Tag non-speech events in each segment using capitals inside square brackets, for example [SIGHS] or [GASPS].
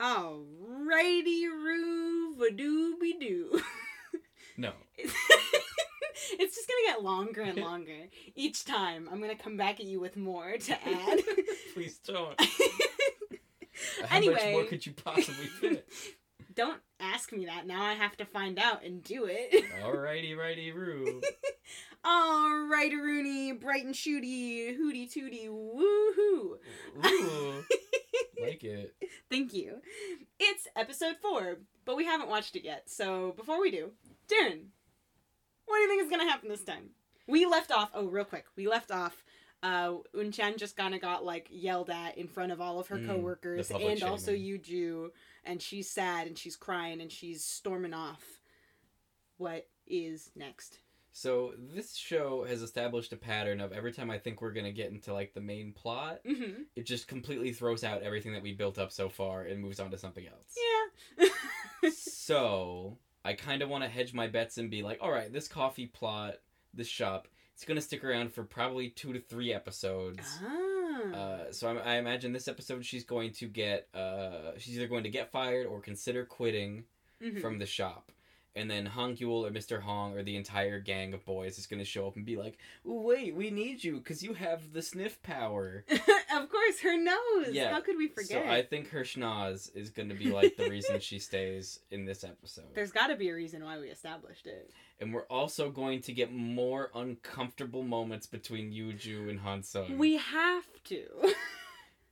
Alrighty, roo, dooby doo. [LAUGHS] No. it's just gonna get longer and [LAUGHS] longer. Each time, I'm gonna come back at you with more to add. [LAUGHS] Please don't. How anyway, much more could you possibly fit? don't ask me that. Now I have to find out and do it. Alrighty, righty, roo. Alright, Rooney, bright and shooty, hooty tooty, woohoo. Ooh, like it. [LAUGHS] Thank you. It's episode four, but we haven't watched it yet. So before we do, Darren, what do you think is gonna happen this time? We left off. Oh, real quick, we left off. Uh, Unchan just kind of got like yelled at in front of all of her Mm, coworkers and also shaming. Yuju, and she's sad and she's crying and she's storming off. What is next? So this show has established a pattern of every time I think we're gonna get into like the main plot, Mm-hmm. it just completely throws out everything that we built up so far and moves on to something else. Yeah. [LAUGHS] so I kind of want to hedge my bets and be like, all right, this coffee plot, this shop, it's gonna stick around for probably two to three episodes. ah. Uh, so I, I imagine this episode she's going to get, uh, she's either going to get fired or consider quitting Mhm. from the shop. And then Hong Yul or Mr. Hong or the entire gang of boys is going to show up and be like, "Wait, we need you because you have the sniff power." [LAUGHS] of course, her nose. Yeah, How could we forget? So I think her schnoz is going to be like the reason she [LAUGHS] stays in this episode. There's got to be a reason why we established it. And we're also going to get more uncomfortable moments between Yuju and Han Sung. We have to. [LAUGHS]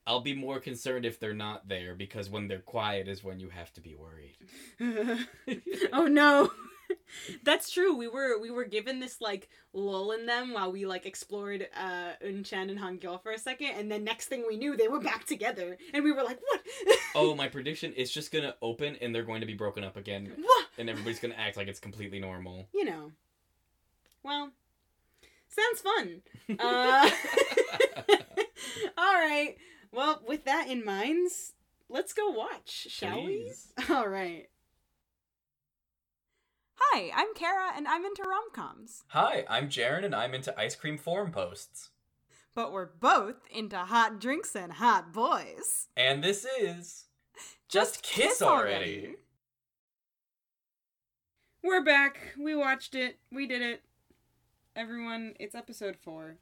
I'll be more concerned if they're not there because when they're quiet is when you have to be worried. [LAUGHS] oh no. [LAUGHS] That's true. We were we were given this like lull in them while we like explored uh Unchan and Hangul for a second, and then next thing we knew they were back together, and we were like, "What? [LAUGHS] oh, my prediction is just going to open and they're going to be broken up again what?" and everybody's going to act like it's completely normal. You know. Well, sounds fun. Uh, all right. Well, with that in mind, let's go watch, shall Please. we? [LAUGHS] All right. Hi, I'm Kara, and I'm into rom coms. Hi, I'm Jaren and I'm into ice cream forum posts. But we're both into hot drinks and hot boys. And this is Just Kiss Already. We're back. We watched it. We did it. Everyone, it's episode four.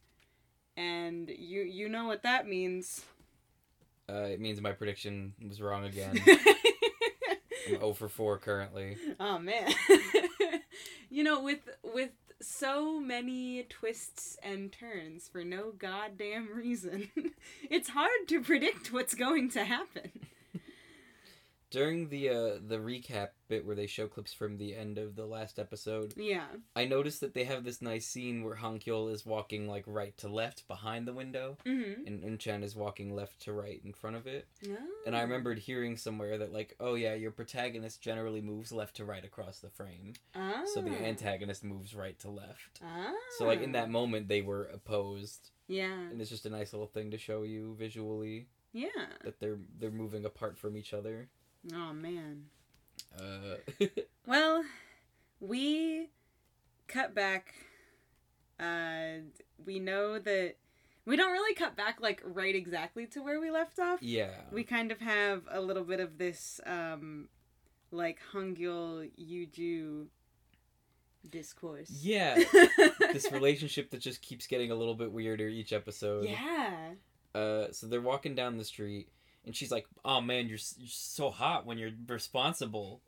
And you you know what that means. Uh, it means my prediction was wrong again. [LAUGHS] I'm 0 for 4 currently. oh man. [LAUGHS] you know, with with so many twists and turns for no goddamn reason, [LAUGHS] it's hard to predict what's going to happen. During the uh, the recap bit where they show clips from the end of the last episode, Yeah. I noticed that they have this nice scene where Hankyul is walking like right to left behind the window, Mm-hmm. and Unchan is walking left to right in front of it. Oh. And I remembered hearing somewhere that like, oh yeah, your protagonist generally moves left to right across the frame, Ah. so the antagonist moves right to left. Ah. So like in that moment they were opposed, Yeah. and it's just a nice little thing to show you visually Yeah. that they're they're moving apart from each other. Oh man. Uh, [LAUGHS] Well, we cut back. Uh, we know that we don't really cut back like right exactly to where we left off. yeah. We kind of have a little bit of this, um, like Hangul Yuju discourse. Yeah. [LAUGHS] this relationship that just keeps getting a little bit weirder each episode. Yeah. Uh, so they're walking down the street, and she's like, "Oh man, you're, you're so hot when you're responsible."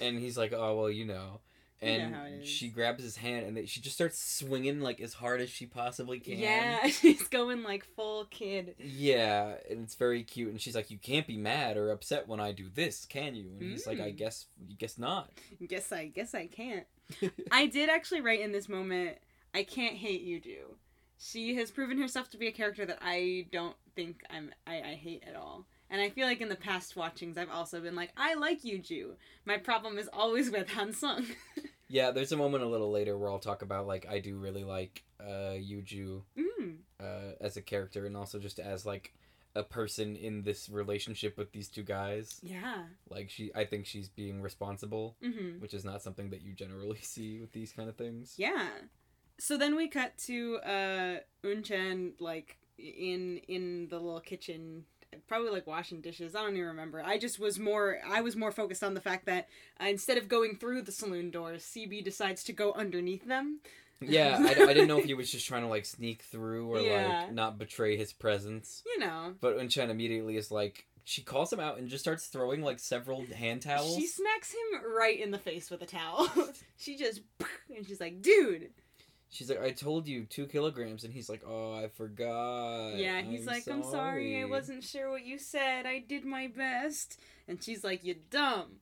Yeah. And he's like, "Oh well, you know." You know And it is. she grabs his hand, and they, she just starts swinging like as hard as she possibly can. Yeah, [LAUGHS] she's going like full kid. Yeah, and it's very cute. And she's like, "You can't be mad or upset when I do this, can you?" And he's like, "I Mm. guess, guess not." Guess I guess I can't. [LAUGHS] I did actually write in this moment, I can't hate Yuju. She has proven herself to be a character that I don't think I'm I, I hate at all. And I feel like in the past watchings I've also been like, I like Yuju. My problem is always with [LAUGHS] Hansung. Yeah, there's a moment a little later where I'll talk about like I do really like uh Yuju mm. uh as a character and also just as like a person in this relationship with these two guys. Yeah. Like she I think she's being responsible, Mm-hmm. which is not something that you generally [LAUGHS] see with these kind of things. Yeah. So then we cut to uh Unchan like in in the little kitchen probably like washing dishes. I don't even remember. I just was more I was more focused on the fact that uh, instead of going through the saloon doors, CB decides to go underneath them. Yeah, I, I didn't know if he was just trying to like sneak through or Yeah. like not betray his presence. You know. But Unchan immediately is like, she calls him out and just starts throwing like several hand towels. She smacks him right in the face with a towel. [LAUGHS] she just [LAUGHS] and she's like, "Dude." She's like, I told you two kilograms, and he's like, Oh, I forgot. Yeah, he's like, "I'm sorry. I wasn't sure what you said. I did my best." And she's like, "You dumb."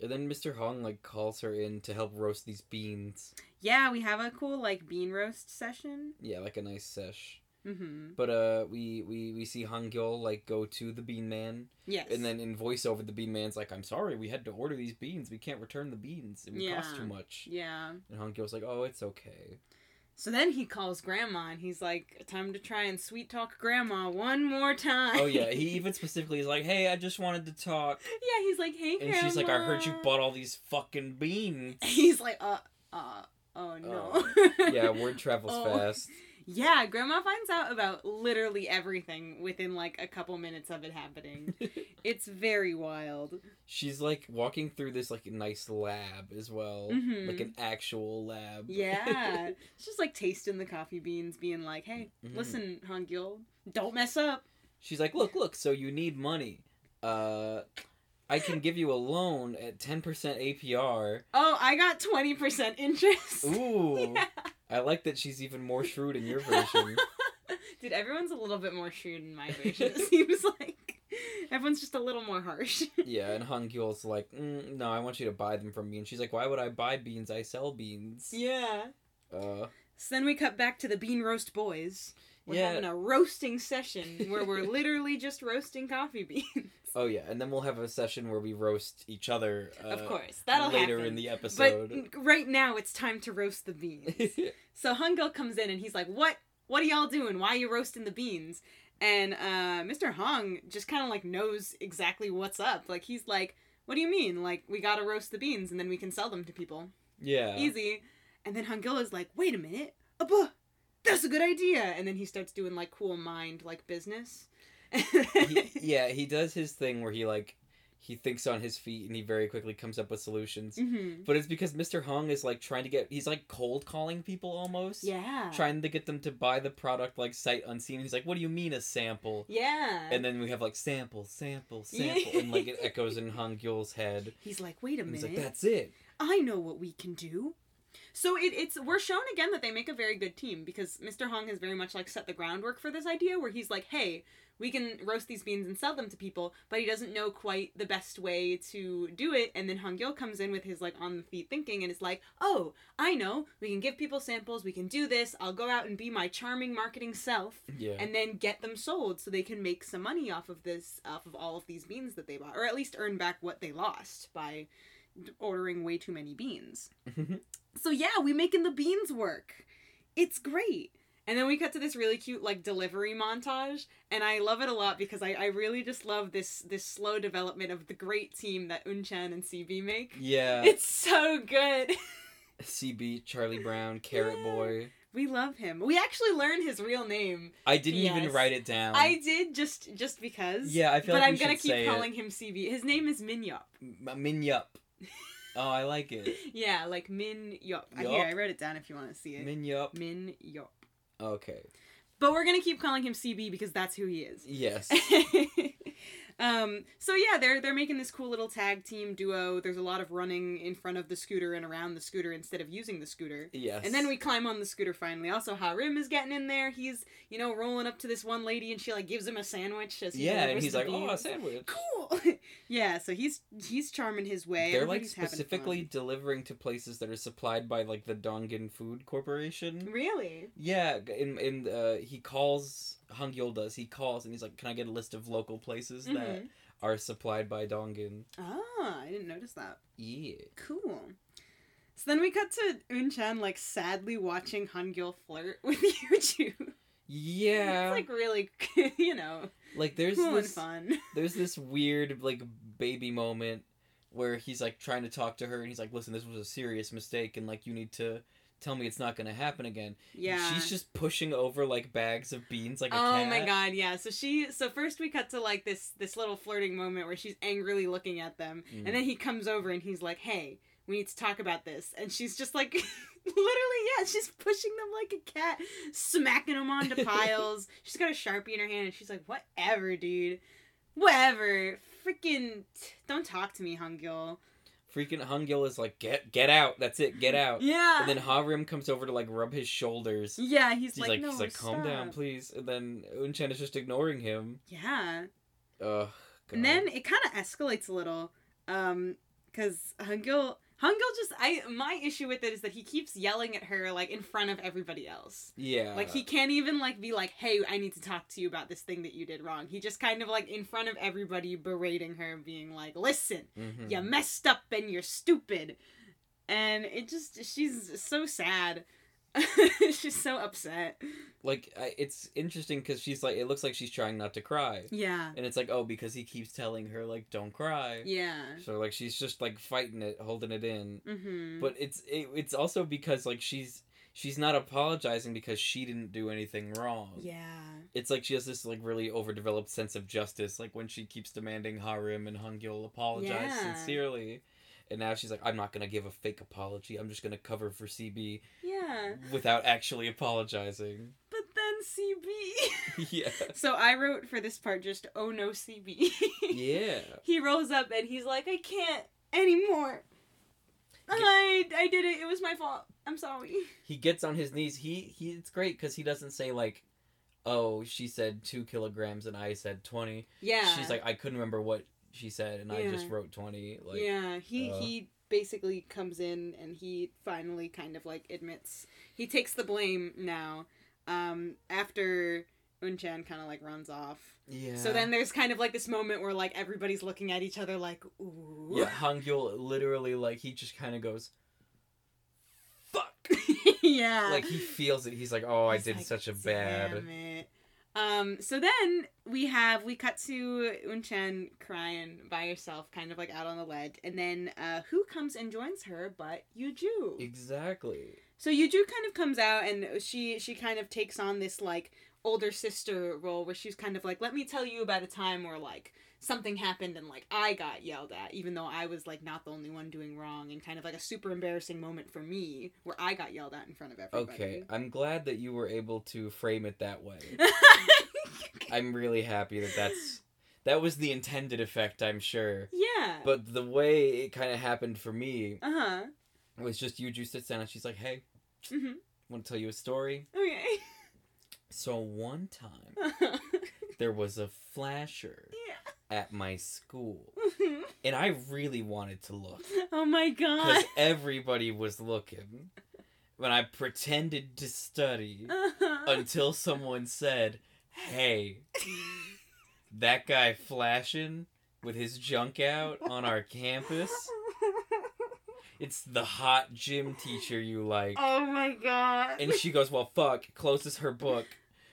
And then Mr. Hong like calls her in to help roast these beans. Yeah, we have a cool like bean roast session. Yeah, like a nice sesh. Mhm. But uh, we we we see Han Gil like go to the Bean Man, Yes. and then in voiceover, the Bean Man's like, "I'm sorry, we had to order these beans. We can't return the beans. It would cost too much." Yeah. And Han Gil's like, "Oh, it's okay." So then he calls grandma and he's like, time to try and sweet talk grandma one more time. Oh yeah, he [LAUGHS] even specifically is like, "Hey, I just wanted to talk," yeah, he's like, hey, and grandma. she's like, "I heard you bought all these fucking beans." [LAUGHS] He's like, uh, uh, oh no. yeah, word travels [LAUGHS] Oh. fast. Yeah, grandma finds out about literally everything within like a couple minutes of it happening. [LAUGHS] it's very wild. She's like walking through this like nice lab as well, Mhm. like an actual lab. Yeah. [LAUGHS] She's just like tasting the coffee beans, being like, hey, Mhm. listen, don't mess up. She's like, "Look, look. So you need money. Uh, I can give you a loan at ten percent APR. [LAUGHS] Oh, I got 20% interest. Ooh, Yeah. I like that she's even more [LAUGHS] shrewd in your version. [LAUGHS] Dude, everyone's a little bit more shrewd in my version. It seems like everyone's just a little more harsh. [LAUGHS] yeah, and Han Gyul's like, mm, "No, I want you to buy them from me." And she's like, "Why would I buy beans? I sell beans." yeah. Uh, So then we cut back to the bean roast boys. We're Yeah. having a roasting session where we're [LAUGHS] literally just roasting coffee beans. [LAUGHS] oh yeah, and then we'll have a session where we roast each other. Uh, of course, that'll later happen. in the episode. but right now it's time to roast the beans. [LAUGHS] so Hungil comes in and he's like, "What? What are y'all doing? Why are you roasting the beans?" And uh, Mr. Hung just kind of like knows exactly what's up. Like he's like, "What do you mean? Like we gotta roast the beans and then we can sell them to people." yeah. easy. And then Hungilla's like, wait a minute, Abba, that's a good idea. And then he starts doing like cool mind like business. he, [LAUGHS] yeah, he does his thing where he like he thinks on his feet and he very quickly comes up with solutions. hmm But it's because Mr. Hung is like trying to get he's like cold calling people almost. Yeah. Trying to get them to buy the product like sight unseen. He's like, What do you mean a sample? yeah. And then we have like sample, sample, Yeah. sample and like it [LAUGHS] echoes in Hung Gyul's head. he's like, wait a And he's minute, like, That's it. I know what we can do. So it, it's we're shown again that they make a very good team because Mr. Hong has very much like set the groundwork for this idea where he's like, hey, we can roast these beans and sell them to people, but he doesn't know quite the best way to do it. And then Hong Gil comes in with his like on the feet thinking and it's like, oh, I know, we can give people samples, we can do this. I'll go out and be my charming marketing self Yeah. and then get them sold so they can make some money off of this off of all of these beans that they bought or at least earn back what they lost by ordering way too many beans [LAUGHS] so yeah we making the beans work it's great and then we cut to this really cute like delivery montage and i love it a lot because i, I really just love this this slow development of the great team that unchan and cb make yeah. it's so good [LAUGHS] CB, Charlie Brown, Carrot Yeah. Boy. we love him we actually learned his real name I didn't even write it down. I did just just because. Yeah, I feel but like I'm gonna keep say it. calling him CB. His name is Min Yup. M- Min Yup. [LAUGHS] Oh, I like it. [LAUGHS] Yeah, like Min Yup. I. Here, I wrote it down if you want to see it. Min Yup. Min Yup. Okay. But we're gonna keep calling him CB because that's who he is. Yes. [LAUGHS] um. So yeah, they're they're making this cool little tag team duo. There's a lot of running in front of the scooter and around the scooter instead of using the scooter. Yes. And then we climb on the scooter finally. Also, Harim is getting in there. He's, you know, rolling up to this one lady and she like gives him a sandwich as he Yeah, and he's like, "Oh, a sandwich." cool. [LAUGHS] yeah, so he's he's charming his way. They're like Everybody's having specifically delivering to places that are supplied by like the Dongan Food Corporation. Really? Yeah, in in uh, he calls Hung Yul does he calls and he's like, "Can I get a list of local places that Mhm. are supplied by Dongan?" Ah, I didn't notice that. Yeah. Cool. So then we cut to Unchan like sadly watching Hangul flirt [LAUGHS] with Yuju. Yeah. It's like really, [LAUGHS] you know, like there's cool and this fun. [LAUGHS] there's this weird like baby moment where he's like trying to talk to her and he's like listen this was a serious mistake and like you need to tell me it's not gonna happen again. Yeah. She's just pushing over like bags of beans like a cat. oh cat. my god, yeah. So she so first we cut to like this this little flirting moment where she's angrily looking at them Mm. and then he comes over and he's like, "Hey, we need to talk about this." And she's just like [LAUGHS] literally, yeah, she's pushing them like a cat, smacking them onto [LAUGHS] piles. she's got a Sharpie in her hand and she's like, "Whatever, dude. Whatever. Freaking don't talk to me, Hungil." Freaking Hungil is like, get get out. That's it. Get out. Yeah. And then Harim comes over to like rub his shoulders. yeah, he's, He's like, like, "No, he's like, calm down, please. And then Unchan is just ignoring him. Yeah. Ugh. And then it kind of escalates a little, um, because Hungil, Hungil just I my issue with it is that he keeps yelling at her like in front of everybody else. yeah, Like he can't even like be like, "Hey, I need to talk to you about this thing that you did wrong." He just kind of like in front of everybody berating her, being like, "Listen, Mhm. you messed up and you're stupid," and it just she's so sad. [LAUGHS] she's so upset. like I, it's interesting because she's like, it looks like she's trying not to cry, Yeah. and it's like, oh, because he keeps telling her like, don't cry. Yeah. So like she's just like fighting it, holding it in. Mhm. But it's it, it's also because like she's she's not apologizing because she didn't do anything wrong. yeah. It's like she has this like really overdeveloped sense of justice, like when she keeps demanding Harim and Hungil apologize Yeah. sincerely. And now she's like, I'm not gonna give a fake apology. I'm just gonna cover for CB Yeah. without actually apologizing. But then CB. [LAUGHS] yeah. so I wrote for this part just oh no CB. [LAUGHS] Yeah. he rolls up and he's like I can't anymore. I I did it. It was my fault. I'm sorry. He gets on his knees. He he. It's great because he doesn't say like, "Oh, she said two kilograms and I said 20. Yeah. She's like, I couldn't remember what she said and I just wrote twenty. Like, yeah, he uh, he basically comes in and he finally kind of like admits he takes the blame now. Um, after Unchan kind of like runs off. yeah. So then there's kind of like this moment where like everybody's looking at each other like, ooh. yeah, Hangul literally like he just kind of goes, "Fuck." [LAUGHS] yeah. like he feels it. He's like, "Oh, I did like, such a bad." Damn it. Um, so then we have we cut to Unchan crying by herself, kind of like out on the ledge, and then uh, who comes and joins her but Yuju. Exactly. So Yuju kind of comes out and she she kind of takes on this like older sister role where she's kind of like, let me tell you about a time where like something happened and like I got yelled at, even though I was like not the only one doing wrong, and kind of like a super embarrassing moment for me where I got yelled at in front of everybody. Okay, I'm glad that you were able to frame it that way. [LAUGHS] I'm really happy that that's that was the intended effect. I'm sure. yeah. But the way it kind of happened for me uh huh. was just Yuju sits down and she's like, "Hey, hmm want to tell you a story?" Okay. So one time [LAUGHS] there was a flasher yeah. At my school, and I really wanted to look oh my god. because everybody was looking. When I pretended to study Uh-huh. until someone said, "Hey, [LAUGHS] that guy flashing with his junk out on our campus." [LAUGHS] It's the hot gym teacher you like. oh my god. And she goes, well, fuck, closes her book,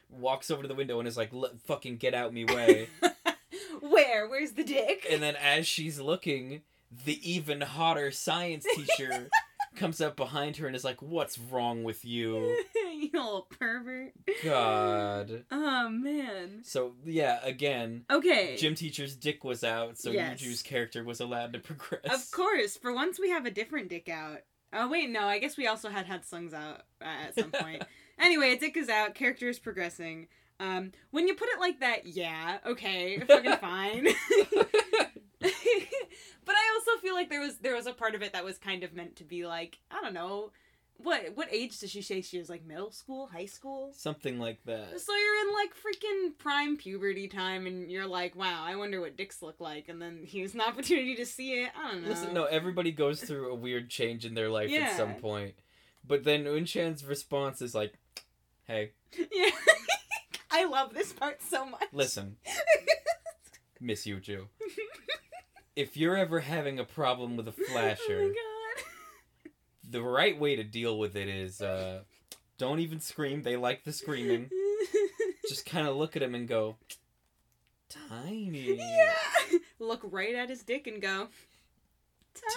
walks over to the window and is like, fucking get out me way. [LAUGHS] Where? Where's the dick? and then as she's looking, the even hotter science teacher [LAUGHS] comes up behind her and is like, what's wrong with you? [LAUGHS] you little pervert. God. Oh man. So, yeah, again, Okay. gym teacher's dick was out, so Yes. Yuju's character was allowed to progress. Of course. For once, we have a different dick out. Oh wait, no. I guess we also had had slings out uh, at some point. [LAUGHS] anyway, a dick is out. Character is progressing. Um, when you put it like that, yeah, okay, fucking fine. [LAUGHS] [LAUGHS] but I also feel like there was there was a part of it that was kind of meant to be like I don't know, what what age does she say she is like middle school, high school? Something like that. So you're in like freaking prime puberty time, and you're like, wow, I wonder what dicks look like, and then here's an opportunity to see it. I don't know. Listen, no, everybody goes through a weird change in their life Yeah. at some point. But then Unchan's response is like, hey, [LAUGHS] Yeah. I love this part so much. listen, [LAUGHS] Miss Yuju. If you're ever having a problem with a flasher, [LAUGHS] Oh my the right way to deal with it is uh, don't even scream. They like the screaming. [LAUGHS] Just kind of look at him and go, tiny. yeah. Look right at his dick and go,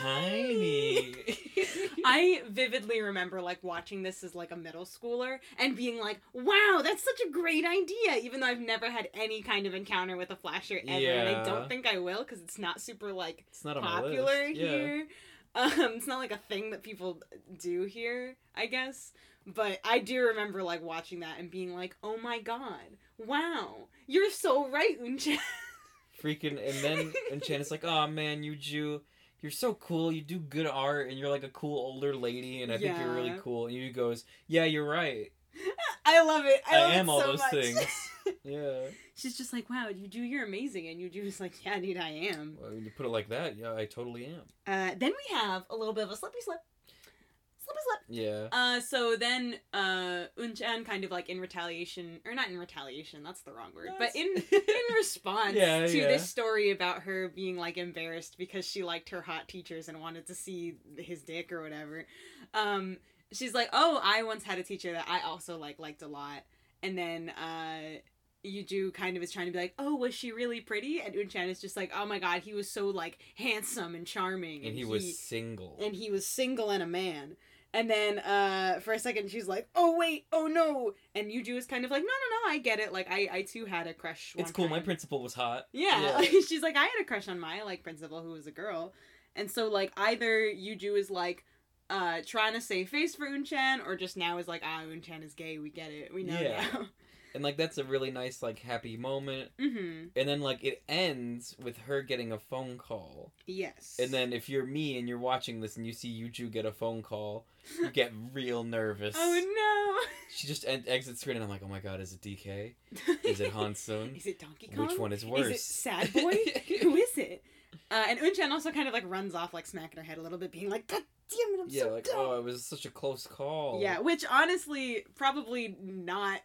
tiny. [LAUGHS] I vividly remember like watching this as like a middle schooler and being like, "Wow, that's such a great idea!" Even though I've never had any kind of encounter with a flasher ever, and I don't think I will because it's not super like it's not popular. Yeah. here. Um, it's not like a thing that people do here, I guess. But I do remember like watching that and being like, "Oh my god, wow, you're so right, Unchan." Freaking, and then [LAUGHS] and Chan like, "Oh man, Yuju." You're so cool. You do good art, and you're like a cool older lady, and I think you're really cool. And Yuju goes, "Yeah, you're right. [LAUGHS] I love it. I, I love am it all those much. things." [LAUGHS] Yeah. She's just like, "Wow, you do. You're amazing," and Yuju is like, "Yeah, dude, I am." Well, when you put it like that, yeah, I totally am. Uh, then we have a little bit of a slippy slip, slippy slip. Yeah. Uh, so then uh, Unchan kind of like in retaliation, or not in retaliation, that's the wrong word, but in [LAUGHS] in response Yeah, to yeah. this story about her being like embarrassed because she liked her hot teachers and wanted to see his dick or whatever. Um, she's like, "Oh, I once had a teacher that I also like liked a lot," and then uh. Yuju kind of is trying to be like, oh, was she really pretty? And Unchan is just like, oh my god, he was so like handsome and charming, and he was single. and he was single and a man. And then uh for a second she's like, "Oh wait, oh no." And Yuju is kind of like, "No, no, no, I get it. Like I I too had a crush it's cool. My principal was hot. Yeah, Yeah. like, [LAUGHS] she's like, "I had a crush on my like principal who was a girl." And so like either Yuju is like uh trying to save face for Unchan or just now is like, "Ah, Unchan is gay. We get it. We know Yeah. now." [LAUGHS] and like that's a really nice like happy moment. mhm. And then like it ends with her getting a phone call. Yes. And then if you're me and you're watching this and you see Yuju get a phone call, you get [LAUGHS] real nervous. Oh no She just en- exits screen and I'm like, oh my god, is it DK? [LAUGHS] Is it Hansung? Is it Donkey Kong? Which one is worse? Is it Sad Boy? [LAUGHS] Who is it? Uh, and Unchan also kind of like runs off, like smacking her head a little bit, being like, "God damn it, I'm yeah, so like dumb." oh, it was such a close call. Yeah, which honestly, probably not,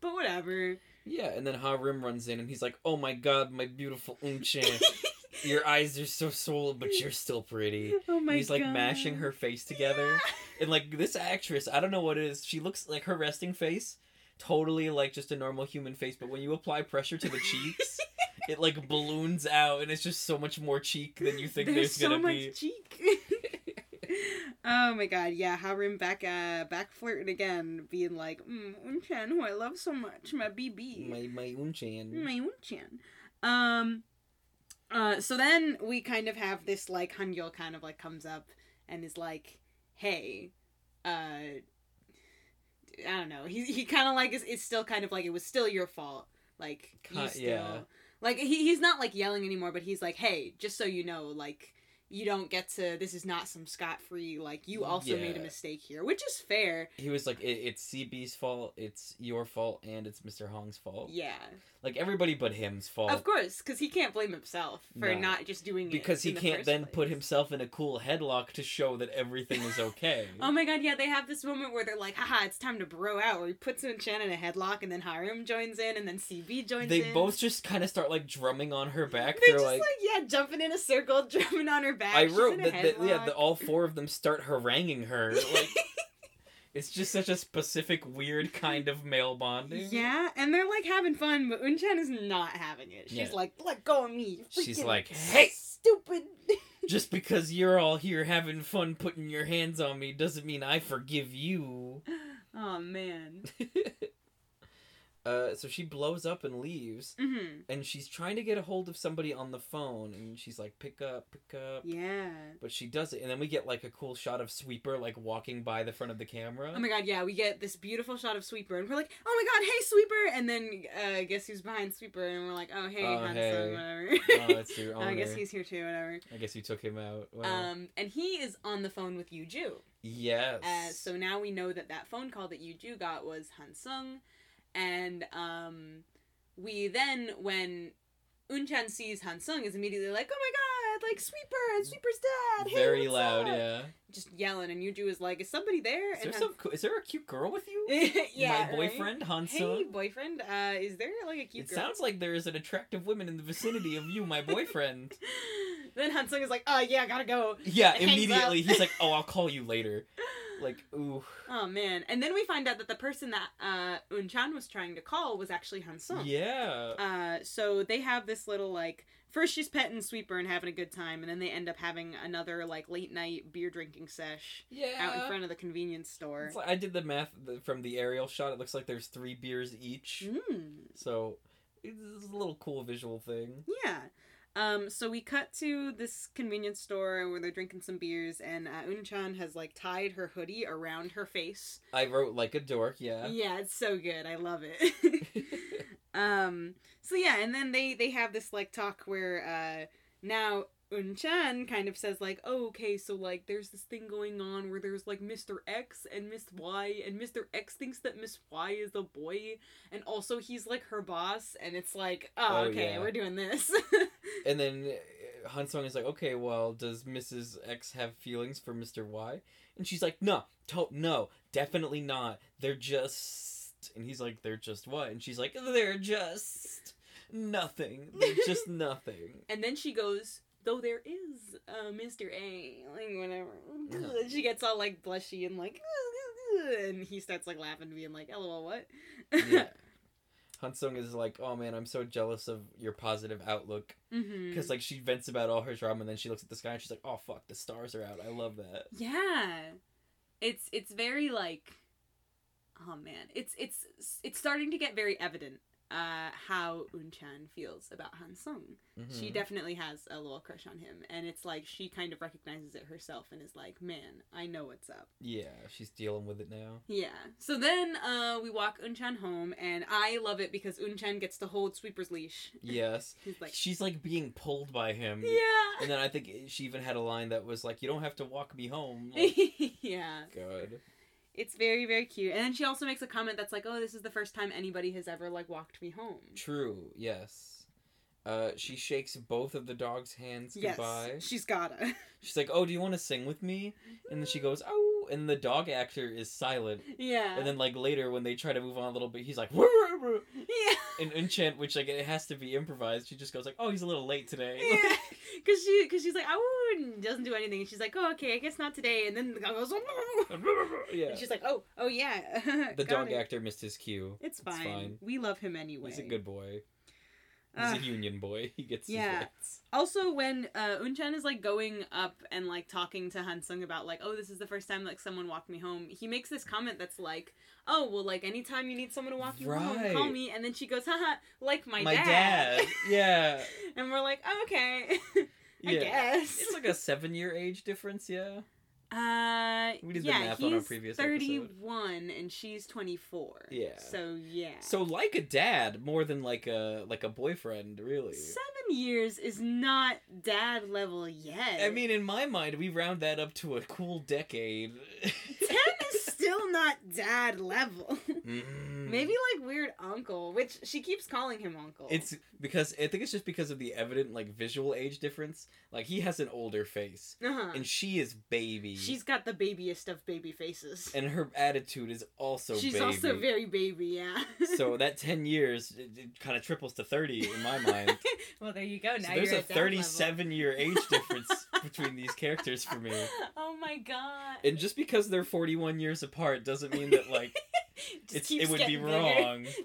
but whatever. Yeah, and then Harim runs in and he's like, "Oh my god, my beautiful Unchan, [LAUGHS] your eyes are so swollen, but you're still pretty." oh my And he's like God. mashing her face together, and like this actress, I don't know what it is. She looks like her resting face, totally like just a normal human face, but when you apply pressure to the cheeks, [LAUGHS] it like balloons out, and it's just so much more cheek than you think there's, There's, so gonna much be. cheek. [LAUGHS] oh my god, yeah, Harim back uh back flirting again, being like, mm, Unchan, who I love so much, my BB. My my Unchan. my Unchan. Um uh so then we kind of have this like Hangul kind of like comes up and is like, Hey, uh I don't know. He he kinda like is it's still kind of like it was still your fault. Like you still yeah. like he, he's not like yelling anymore, but he's like, Hey, just so you know, like you don't get to this is not some scot free like you also made a mistake here which is fair He was like, it, "It's CB's fault, it's your fault, and it's Mr. Hong's fault. yeah Like everybody but him's fault." of course because he can't blame himself for No. not just doing it because he can't first then place. put himself in a cool headlock to show that everything is [LAUGHS] okay. Oh my god, yeah, they have this moment where they're like, haha, it's time to bro out, where he puts Unchan in a headlock, and then Harim joins in, and then CB joins they in. both just kind of start like drumming on her back. They're They're, just like, like, yeah, jumping in a circle, [LAUGHS] drumming on her back. I She's wrote that, yeah, the, all four of them start haranguing her. Like [LAUGHS] it's just such a specific weird kind of male bonding. Yeah, and they're like having fun, but Unchan is not having it. She's Yeah. like, let go of me. She's like, "Hey!" stupid. [LAUGHS] Just because you're all here having fun putting your hands on me doesn't mean I forgive you. oh man. [LAUGHS] Uh, so she blows up and leaves, hmm and she's trying to get a hold of somebody on the phone, and she's like, "Pick up, pick up." Yeah. But she does it, and then we get like a cool shot of Sweeper like walking by the front of the camera. Oh my god, yeah, we get this beautiful shot of Sweeper, and we're like, oh my god, hey Sweeper! And then uh, guess who's behind Sweeper? And we're like, oh hey, Oh, Hansung, hey. whatever. oh, it's your. [LAUGHS] I guess he's here too, whatever. I guess you took him out. Um, and he is on the phone with Yuju. yes. Uh, so now we know that that phone call that Yuju got was Hansung, and um, we then when Unchan sees Hansung is immediately like, oh my god, like Sweeper and Sweeper's dad. Hey, very loud. up?" Yeah. Just yelling, and Yuju is like, is somebody there?" Is there and some? Is there a cute girl with you? [LAUGHS] Yeah, My right? boyfriend Hansun. Hey, boyfriend. Uh, is there like a cute girl? It girl? sounds like there is an attractive woman in the vicinity of you, my boyfriend. [LAUGHS] then Hansung is like, oh yeah, gotta go. yeah, Hangs immediately he's like, "Oh, I'll call you later." [LAUGHS] Like, ooh, Oh man! And then we find out that the person that uh, Unchan was trying to call was actually Hansung. yeah. Uh, so they have this little like first she's petting Sweeper and having a good time, and then they end up having another like late night beer drinking sesh Yeah. out in front of the convenience store. Like- I did the math from the aerial shot. It looks like there's three beers each. Mm, So it's a little cool visual thing. yeah. Um, so we cut to this convenience store where they're drinking some beers, and uh, Unchan has like tied her hoodie around her face. I wrote like a dork, yeah. Yeah, it's so good. I love it. [LAUGHS] [LAUGHS] um. So yeah, and then they they have this like talk where uh now Unchan kind of says like, oh, okay, so like there's this thing going on where there's like Mr. X and Miss Y, and Mr. X thinks that Miss Y is a boy, and also he's like her boss, and it's like, oh, Oh, okay, yeah. we're doing this. [LAUGHS] and then uh, Hansung is like, okay, well, does Mrs. X have feelings for Mr. Y? And she's like, no, to- no, definitely not. They're just. And he's like, they're just what? And she's like, they're just nothing. They're just [LAUGHS] nothing. and then she goes. Though there is uh, Mr. A, like whatever. Yeah. [LAUGHS] She gets all like blushy and like, [LAUGHS] and he starts like laughing, being like, "LOL, what?" yeah. [LAUGHS] Hansung is like, oh man, I'm so jealous of your positive outlook. Because, like, she vents about all her drama and then she looks at the sky and she's like, oh fuck, the stars are out. I love that. Yeah, it's it's very like, oh man, it's it's it's starting to get very evident uh how Unchan feels about Hansung. She Mhm. definitely has a little crush on him, and it's like she kind of recognizes it herself and is like, "Man, I know what's up." Yeah, she's dealing with it now. Yeah. So then uh we walk Unchan home, and I love it because Unchan gets to hold Sweeper's leash. [LAUGHS] Yes. Like, she's like being pulled by him. "Yeah." And then I think she even had a line that was like, "You don't have to walk me home." [LAUGHS] Like, yeah. God. It's very, very cute. And then she also makes a comment that's like, oh, this is the first time anybody has ever, like, walked me home. True. Yes. Uh, she shakes both of the dog's hands goodbye. Yes. She's gotta. [LAUGHS] She's like, "Oh, do you want to sing with me?" And then she goes, "Oh," and the dog actor is silent. yeah. And then like later when they try to move on a little bit, he's like, "Woo, woo, woo." Yeah. and Unchan, which like it has to be improvised. She just goes like, "Oh, he's a little late today." Yeah. [LAUGHS] Cause she, cause she's like, oh, and doesn't do anything. And she's like, oh, okay, I guess not today. And then the guy goes, [LAUGHS] yeah. and she's like, oh, oh yeah. [LAUGHS] The dog it. actor missed his cue. It's fine. fine. We love him anyway. He's a good boy. He's a union boy. He gets Yeah. Also, when uh, Unchan is like going up and like talking to Hansung about like, oh, this is the first time like someone walked me home, he makes this comment that's like, oh, well, like anytime you need someone to walk you home, call me. And then she goes, haha, like my, My dad. dad. Yeah. [LAUGHS] and we're like, oh, okay, [LAUGHS] I Yeah. guess. It's like a seven year age difference, yeah. Uh, We did the yeah, math he's on our previous episode. thirty-one and she's twenty-four. Yeah. So yeah. So like a dad more than like a like a boyfriend, really. Seven years is not dad level yet. I mean, in my mind, we round that up to a cool decade. ten is still not dad level. Mm. Maybe like weird uncle, which she keeps calling him uncle. It's because I think it's just because of the evident like visual age difference. Like he has an older face, uh-huh. and she is baby. She's got the babyest of baby faces. and her attitude is also She's baby. also very baby, yeah. so that ten years it, it kind of triples to thirty in my mind. [LAUGHS] well, there you go. Now so there's a at dad level. thirty-seven year age difference [LAUGHS] between these characters for me. [LAUGHS] Oh my god. And just because they're forty-one years apart doesn't mean that like [LAUGHS] it's, it would be bigger. wrong. [LAUGHS]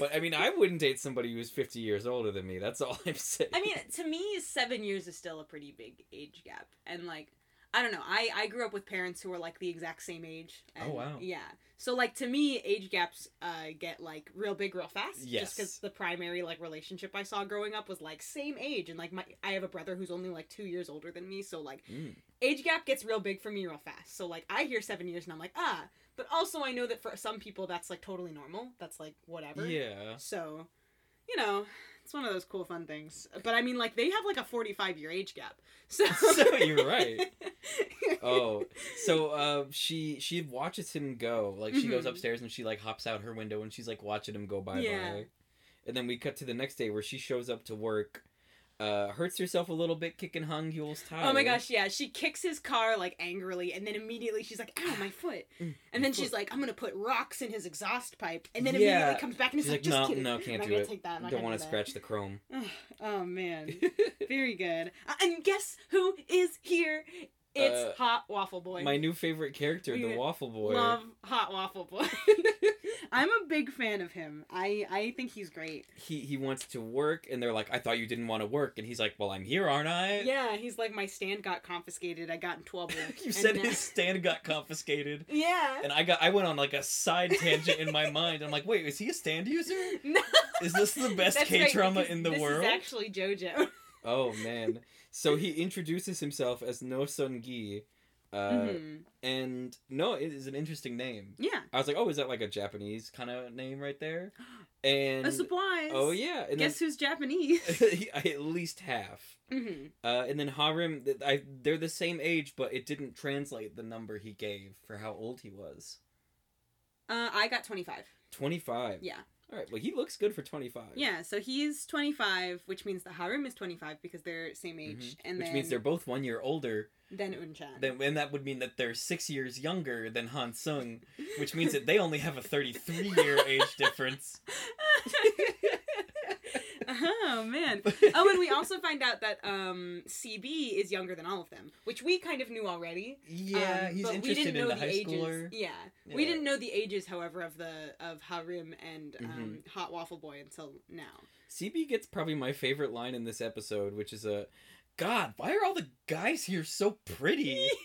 But I mean, I wouldn't date somebody who's fifty years older than me. That's all I'm saying. I mean, to me, seven years is still a pretty big age gap, and like, I don't know. I I grew up with parents who were like the exact same age. Oh, wow. Yeah. So like to me, age gaps uh get like real big real fast. Yes. Just because the primary like relationship I saw growing up was like same age, and like my I have a brother who's only like two years older than me, so like Mm. age gap gets real big for me real fast. So like I hear seven years and I'm like ah, but also I know that for some people that's like totally normal. That's like whatever. yeah. So, you know, it's one of those cool fun things. But I mean, like they have like a forty-five year age gap. [LAUGHS] So, [LAUGHS] So you're right. [LAUGHS] Oh, so uh, she she watches him go. Like she goes Mhm. upstairs and she like hops out her window and she's like watching him go bye Yeah. bye. And then we cut to the next day where she shows up to work, uh, hurts herself a little bit kicking Hung Yule's tire. Oh my gosh, yeah. She kicks his car like angrily, and then immediately she's like, "Ow, my [SIGHS] foot!" Mm, And then she's like, "I'm gonna put rocks in his exhaust pipe," and then Yeah. immediately comes back and is She's like, like, "Just no, kidding." no, can't do it. Take that. Don't want do to scratch the chrome. [SIGHS] oh man, [LAUGHS] very good. Uh, and guess who is here? It's Uh, Hot Waffle Boy. My new favorite character, the Waffle Boy. Love Hot Waffle Boy. [LAUGHS] I'm a big fan of him. I I think he's great. he he wants to work, and they're like, "I thought you didn't want to work," and he's like, "Well, I'm here, aren't I?" Yeah, he's like my stand got confiscated. I got in trouble. [LAUGHS] you said now- his stand got confiscated. Yeah. And I got I went on like a side tangent in my mind. I'm like, wait, is he a stand user? [LAUGHS] No. Is this the best That's K right, drama because in the this world? Is actually JoJo. Oh man. So he introduces himself as No Sun Gi. Uh, Mhm. and no, it is an interesting name. Yeah. I was like, oh, is that like a Japanese kind of name right there? [GASPS] And A surprise. oh yeah, and Guess who's Japanese? [LAUGHS] at least half. hmm Uh, and then Harim, I, they're the same age, but it didn't translate the number he gave for how old he was. Uh, I got 25. Twenty five. Yeah. All right. Well, he looks good for twenty five. Yeah, so he's 25, which means the Harim is 25 because they're same age. And Mm-hmm. Which then, means they're both one year older. than Unchan. Then, and that would mean that they're six years younger than Han Sung, which means that they only have a thirty three year age [LAUGHS] difference. [LAUGHS] [LAUGHS] oh man. [LAUGHS] Oh, and we also find out that um, CB is younger than all of them, which we kind of knew already. Yeah, Um, he's but we interested didn't in know the high ages. schooler. Yeah. we didn't know the ages, however, of the of Harim and um, Mhm. Hot Waffle Boy until now. CB gets probably my favorite line in this episode, which is a, God, why are all the guys here so pretty? [LAUGHS]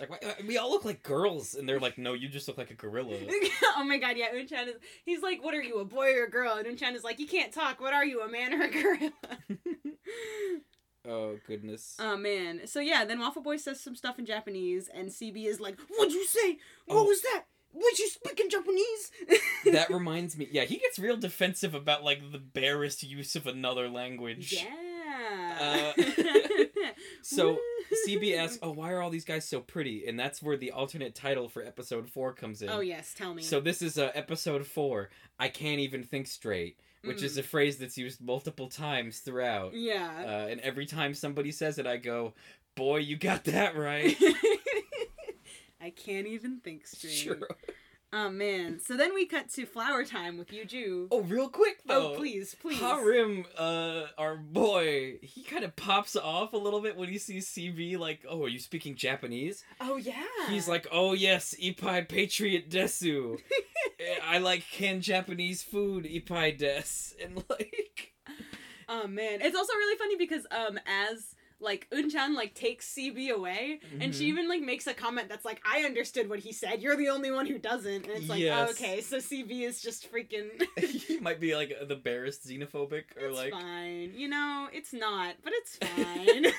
Like, uh, we all look like girls, and they're like, no, you just look like a gorilla. [LAUGHS] oh my god, yeah, Unchan is he's like, What are you, a boy or a girl? And Unchan is like, You can't talk, what are you, a man or a gorilla? [LAUGHS] oh goodness. oh man. So yeah, then Waffle Boy says some stuff in Japanese and CB is like, What'd you say? What Oh. was that? Would you speak in Japanese? [LAUGHS] that reminds me. Yeah, he gets real defensive about like the barest use of another language. Yeah. Uh, [LAUGHS] So CB's, "Oh, why are all these guys so pretty?" And that's where the alternate title for episode four comes in. Oh yes, tell me. So this is uh, episode four. I can't even think straight, which is a phrase that's used multiple times throughout. yeah. Uh, and every time somebody says it, I go, "Boy, you got that right." [LAUGHS] I can't even think straight. [LAUGHS] sure. Oh man. So then we cut to flower time with Yuju. Oh, real quick though. Oh, please, please. Harim, uh, our boy, he kind of pops off a little bit when he sees CB. Like, oh, are you speaking Japanese? Oh yeah. He's like, oh yes, Ipai Patriot Desu. [LAUGHS] I like canned Japanese food, Ipai Des. And [LAUGHS] like, Oh man. It's also really funny because um as like Unchan like takes CB away and she Mhm. even like makes a comment that's like I understood what he said. You're the only one who doesn't. And it's like Yes. okay, so CB is just freaking [LAUGHS] he might be like the barest xenophobic or It's like. fine. You know, it's not, but it's [LAUGHS] fine. [LAUGHS]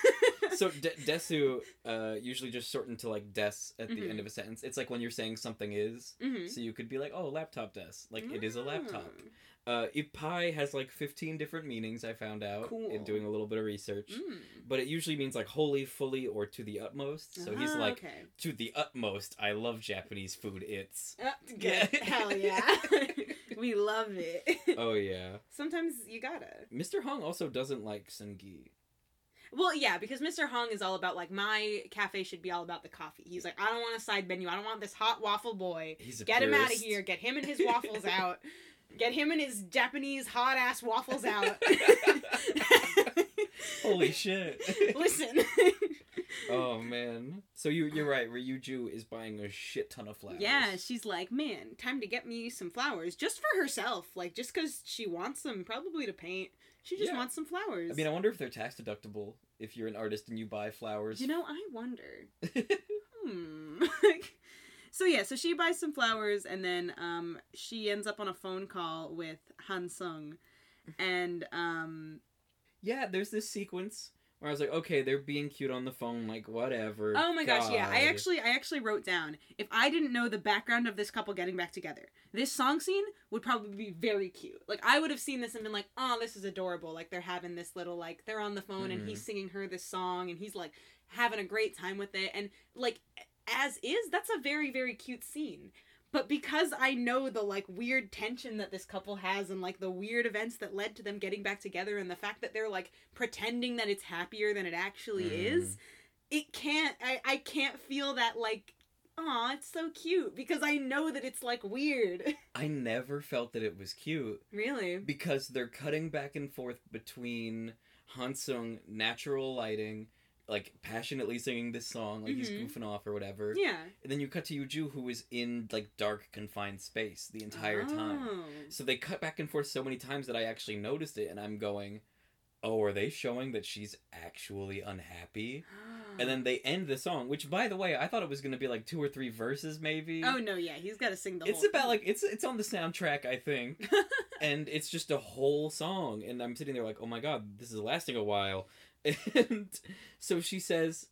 So De- Desu uh, usually just shorten to like des at the Mhm. end of a sentence. It's like when you're saying something is. Mhm. So you could be like, oh, laptop des. Like it is a laptop. Mm. Uh, Ipai has like 15 different meanings, I found out Cool. in doing a little bit of research. Mm. But it usually means like wholly, fully, or to the utmost. So he's Ah, like, okay. to the utmost, I love Japanese food. It's. Uh, good. Yeah. [LAUGHS] Hell yeah. [LAUGHS] we love it. Oh, yeah. Sometimes you gotta. Mr. Hong also doesn't like Sungi. Well, yeah, because Mr. Hong is all about like my cafe should be all about the coffee. He's like, I don't want a side menu. I don't want this hot waffle boy. He's a Get him out of here. Get him and his waffles [LAUGHS] out. Get him and his Japanese hot ass waffles out. [LAUGHS] Holy [LAUGHS] shit. Listen. oh, man. So you, you're right. Yuju is buying a shit ton of flowers. Yeah, she's like, man, time to get me some flowers just for herself. Like, just because she wants them, probably to paint. She just Yeah. wants some flowers. I mean, I wonder if they're tax deductible if you're an artist and you buy flowers. you know, I wonder. [LAUGHS] Hmm. [LAUGHS] so yeah, so she buys some flowers, and then um, she ends up on a phone call with Han Sung, and um, yeah, there's this sequence where I was like, okay, they're being cute on the phone, like whatever. oh my gosh, yeah, I actually, I actually wrote down if I didn't know the background of this couple getting back together, this song scene would probably be very cute. Like I would have seen this and been like, oh, this is adorable. Like they're having this little like they're on the phone and Mhm. he's singing her this song and he's like having a great time with it and like as is that's a very very cute scene but because i know the like weird tension that this couple has and like the weird events that led to them getting back together and the fact that they're like pretending that it's happier than it actually Mm. is it can't I, I can't feel that like oh it's so cute because i know that it's like weird [LAUGHS] I never felt that it was cute really because they're cutting back and forth between Hansung natural lighting like passionately singing this song, like he's Mhm. goofing off or whatever. Yeah. And then you cut to Yuju, who is in like dark confined space the entire time. Oh. So they cut back and forth so many times that I actually noticed it, and I'm going, "Oh, are they showing that she's actually unhappy?" And then they end the song, which, by the way, I thought it was gonna be like two or three verses, maybe. Oh no, yeah, he's got to sing the It's about thing. like it's it's on the soundtrack, I think, [LAUGHS] and it's just a whole song, and I'm sitting there like, "Oh my god, this is lasting a while," [LAUGHS] and so she says.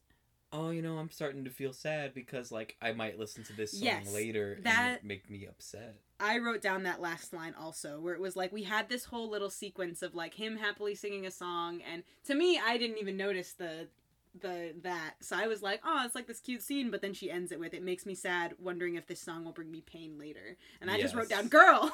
Oh, you know, I'm starting to feel sad because, like, I might listen to this song Yes, later and that- it make me upset. I wrote down that last line also, where it was like we had this whole little sequence of like him happily singing a song, and to me, I didn't even notice the the that. So I was like, oh, it's like this cute scene, but then she ends it with, "It makes me sad, wondering if this song will bring me pain later." And I just wrote down, "Girl."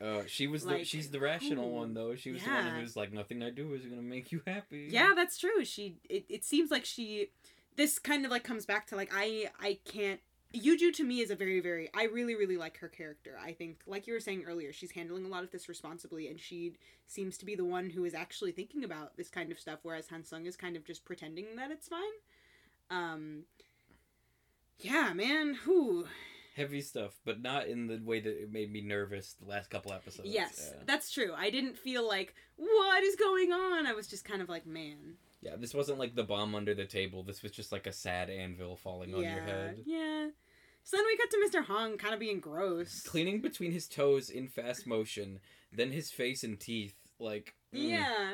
Uh, [LAUGHS] she was the she's the rational ooh, one though. She was the one who's like, nothing I do is gonna make you happy. yeah, that's true. She. It, it seems like she. This kind of like comes back to like I I can't. Yuju to me is a very very I really really like her character. I think like you were saying earlier, she's handling a lot of this responsibly, and she seems to be the one who is actually thinking about this kind of stuff, whereas Hansung is kind of just pretending that it's fine. Um. Yeah, man. Who? heavy stuff, but not in the way that it made me nervous the last couple episodes. Yes, yeah. that's true. I didn't feel like what is going on. I was just kind of like, man. Yeah, this wasn't like the bomb under the table. This was just like a sad anvil falling on your head. yeah. So then we cut to Mr. Hong kind of being gross. Cleaning between his toes in fast motion, then his face and teeth. Like, mm. Yeah.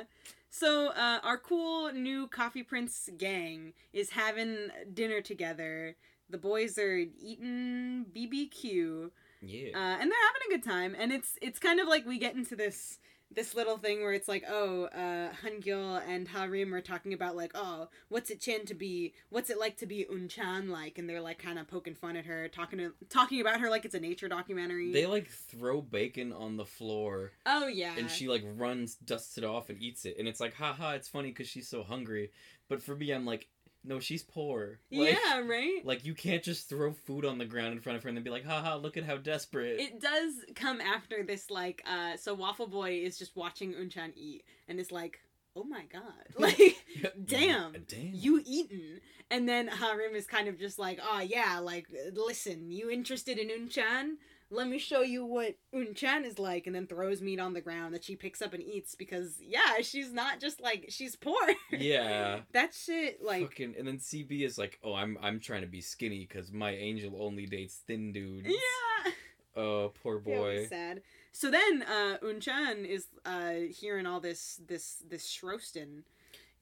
So uh, our cool new Coffee Prince gang is having dinner together. The boys are eating BBQ, yeah. uh, and they're having a good time. And it's it's kind of like we get into this this little thing where it's like, oh, uh, Hangul and Harim are talking about like, oh, what's it Chen to be? What's it like to be Unchan like? And they're like kind of poking fun at her, talking to, talking about her like it's a nature documentary. they like throw bacon on the floor, oh yeah, and she like runs, dusts it off, and eats it. And it's like, haha, it's funny because she's so hungry. But for me, I'm like, no, she's poor. Like, yeah, right. Like you can't just throw food on the ground in front of her and then be like, haha, look at how desperate. It does come after this, like, uh, so Waffle Boy is just watching Unchan eat and is like, oh my god, [LAUGHS] like, damn, [LAUGHS] damn. you eaten. And then Harim is kind of just like, oh yeah, like, listen, you interested in Unchan? Let me show you what Unchan is like, and then throws meat on the ground that she picks up and eats because, yeah, she's not just like, she's poor. yeah. [LAUGHS] that shit, like, Fucking, and then CB is like, oh, I'm I'm trying to be skinny because my angel only dates thin dudes. yeah. Oh, poor Yeah, boy. sad. So then uh Unchan is uh hearing all this this this Shrosten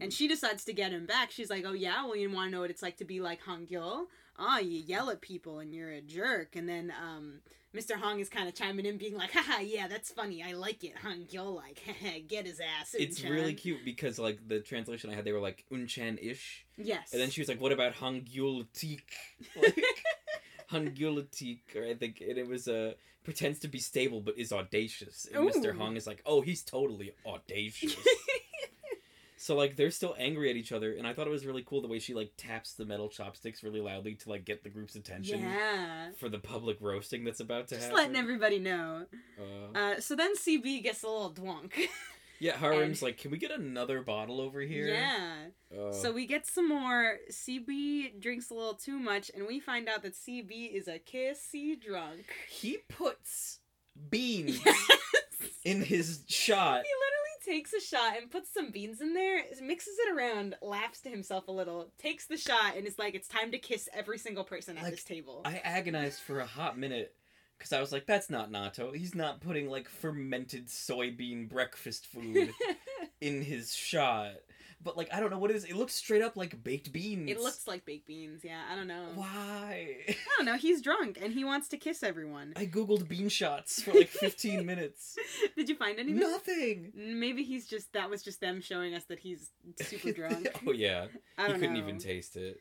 and she decides to get him back. She's like, "Oh yeah, well you want to know what it's like to be like Hangul? Ah, you yell at people and you're a jerk." And then um Mr. Hong is kind of chiming in being like, "Haha, yeah, that's funny. I like it. Hangul like, [LAUGHS] get his ass." It's really cute because like the translation I had, they were like Unchan ish, Yes. and then she was like, "What about Hangulatik?" [LAUGHS] Like, Hangulatik, or I think, and it was uh pretends to be stable but is audacious. And Mr. Hong is like, "Oh, he's totally audacious." [LAUGHS] So like they're still angry at each other, and I thought it was really cool the way she like taps the metal chopsticks really loudly to like get the group's attention yeah. for the public roasting that's about to Just happen. letting everybody know. Uh, Uh, so then CB gets a little dwunk. [LAUGHS] yeah, Harim's like, can we get another bottle over here? Yeah. Uh, So we get some more. CB drinks a little too much, and we find out that CB is a kissy drunk. he puts beans [LAUGHS] Yes. in his shot. Takes a shot and puts some beans in there, mixes it around, laughs to himself a little, takes the shot, and is like, "It's time to kiss every single person at Like, this table." I agonized for a hot minute because I was like, that's not natto. He's not putting like fermented soybean breakfast food [LAUGHS] in his shot. But like, I don't know what it is. It looks straight up like baked beans. it looks like baked beans. Yeah, I don't know. Why? I don't know. He's drunk and he wants to kiss everyone. I googled bean shots for like 15 [LAUGHS] minutes. Did you find anything? Nothing. Maybe he's just that was just them showing us that he's super [LAUGHS] drunk. oh yeah, I he couldn't know. even taste it.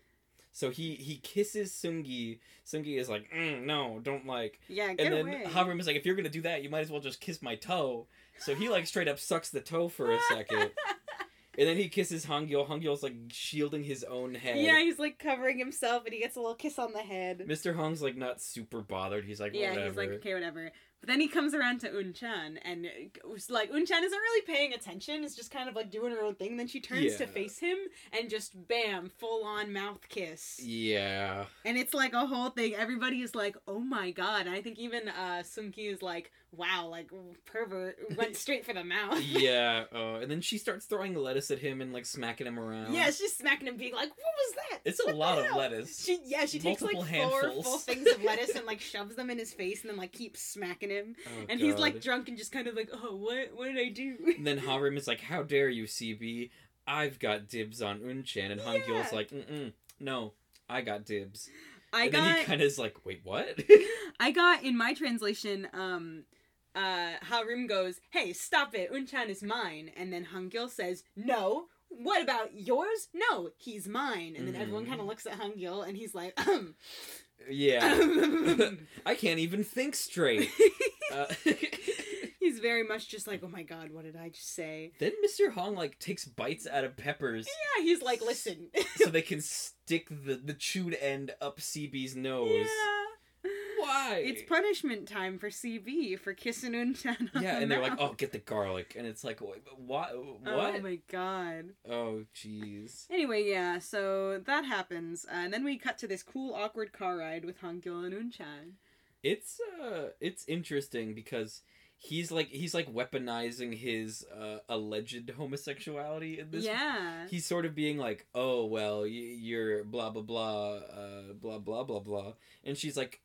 So he he kisses Sungi. Sungi is like, mm, no, don't like. Yeah, get and then away. Harim is like, if you're gonna do that, you might as well just kiss my toe. So he like straight up sucks the toe for a second, [LAUGHS] and then he kisses Hangyo. Hangyo's like shielding his own head. Yeah, he's like covering himself and he gets a little kiss on the head. Mr. Hong's like not super bothered. He's like, yeah, whatever. he's like, okay, whatever. But then he comes around to Unchan and like Unchan isn't really paying attention. It's just kind of like doing her own thing. Then she turns to face him and just bam, full on mouth kiss. Yeah. And it's like a whole thing. Everybody is like, "Oh my god!" And I think even uh, Sungi is like, "Wow, like pervert [LAUGHS] went straight for the mouth." Yeah. Uh, [LAUGHS] and then she starts throwing lettuce at him and like smacking him around. yeah, she's smacking him, being like, "What was that?" It's a What lot of hell?" lettuce. She yeah, she takes like Multiple four handfuls. full things of [LAUGHS] lettuce and like shoves them in his face and then like keeps smacking him. Oh, And he's like drunk and just kind of like, "Oh, what? What did I do?" And then Harim is like, "How dare you, CB? I've got dibs on Unchan." And Hangul's Yeah. like, Mm-mm, "No, I got dibs." I and got then he kind of is like, "Wait, what?" I got in my translation, um, uh, Harim goes, "Hey, stop it! Unchan is mine." And then Hangil says, "No." What about yours? No, he's mine. And then everyone Mhm. kind of looks at Hangil, and he's like, um, yeah. [LAUGHS] I can't even think straight. [LAUGHS] Uh, [LAUGHS] he's very much just like, "Oh my god, what did I just say?" then Mr. Hong like takes bites out of peppers Yeah, he's like, "Listen." so they can stick the the chewed end up CB's nose. yeah. Why? It's punishment time for CB for kissing Unchan. on yeah, the and they're like, "Oh, get the garlic," and it's like, "What? What? Oh my god. Oh, jeez." Anyway, yeah, so that happens, uh, and then we cut to this cool, awkward car ride with Hangul and Unchan. It's uh, it's interesting because he's like he's like weaponizing his uh, alleged homosexuality in this. yeah. He's sort of being like, "Oh well, y- you're blah blah blah, uh, blah blah blah blah," and she's like,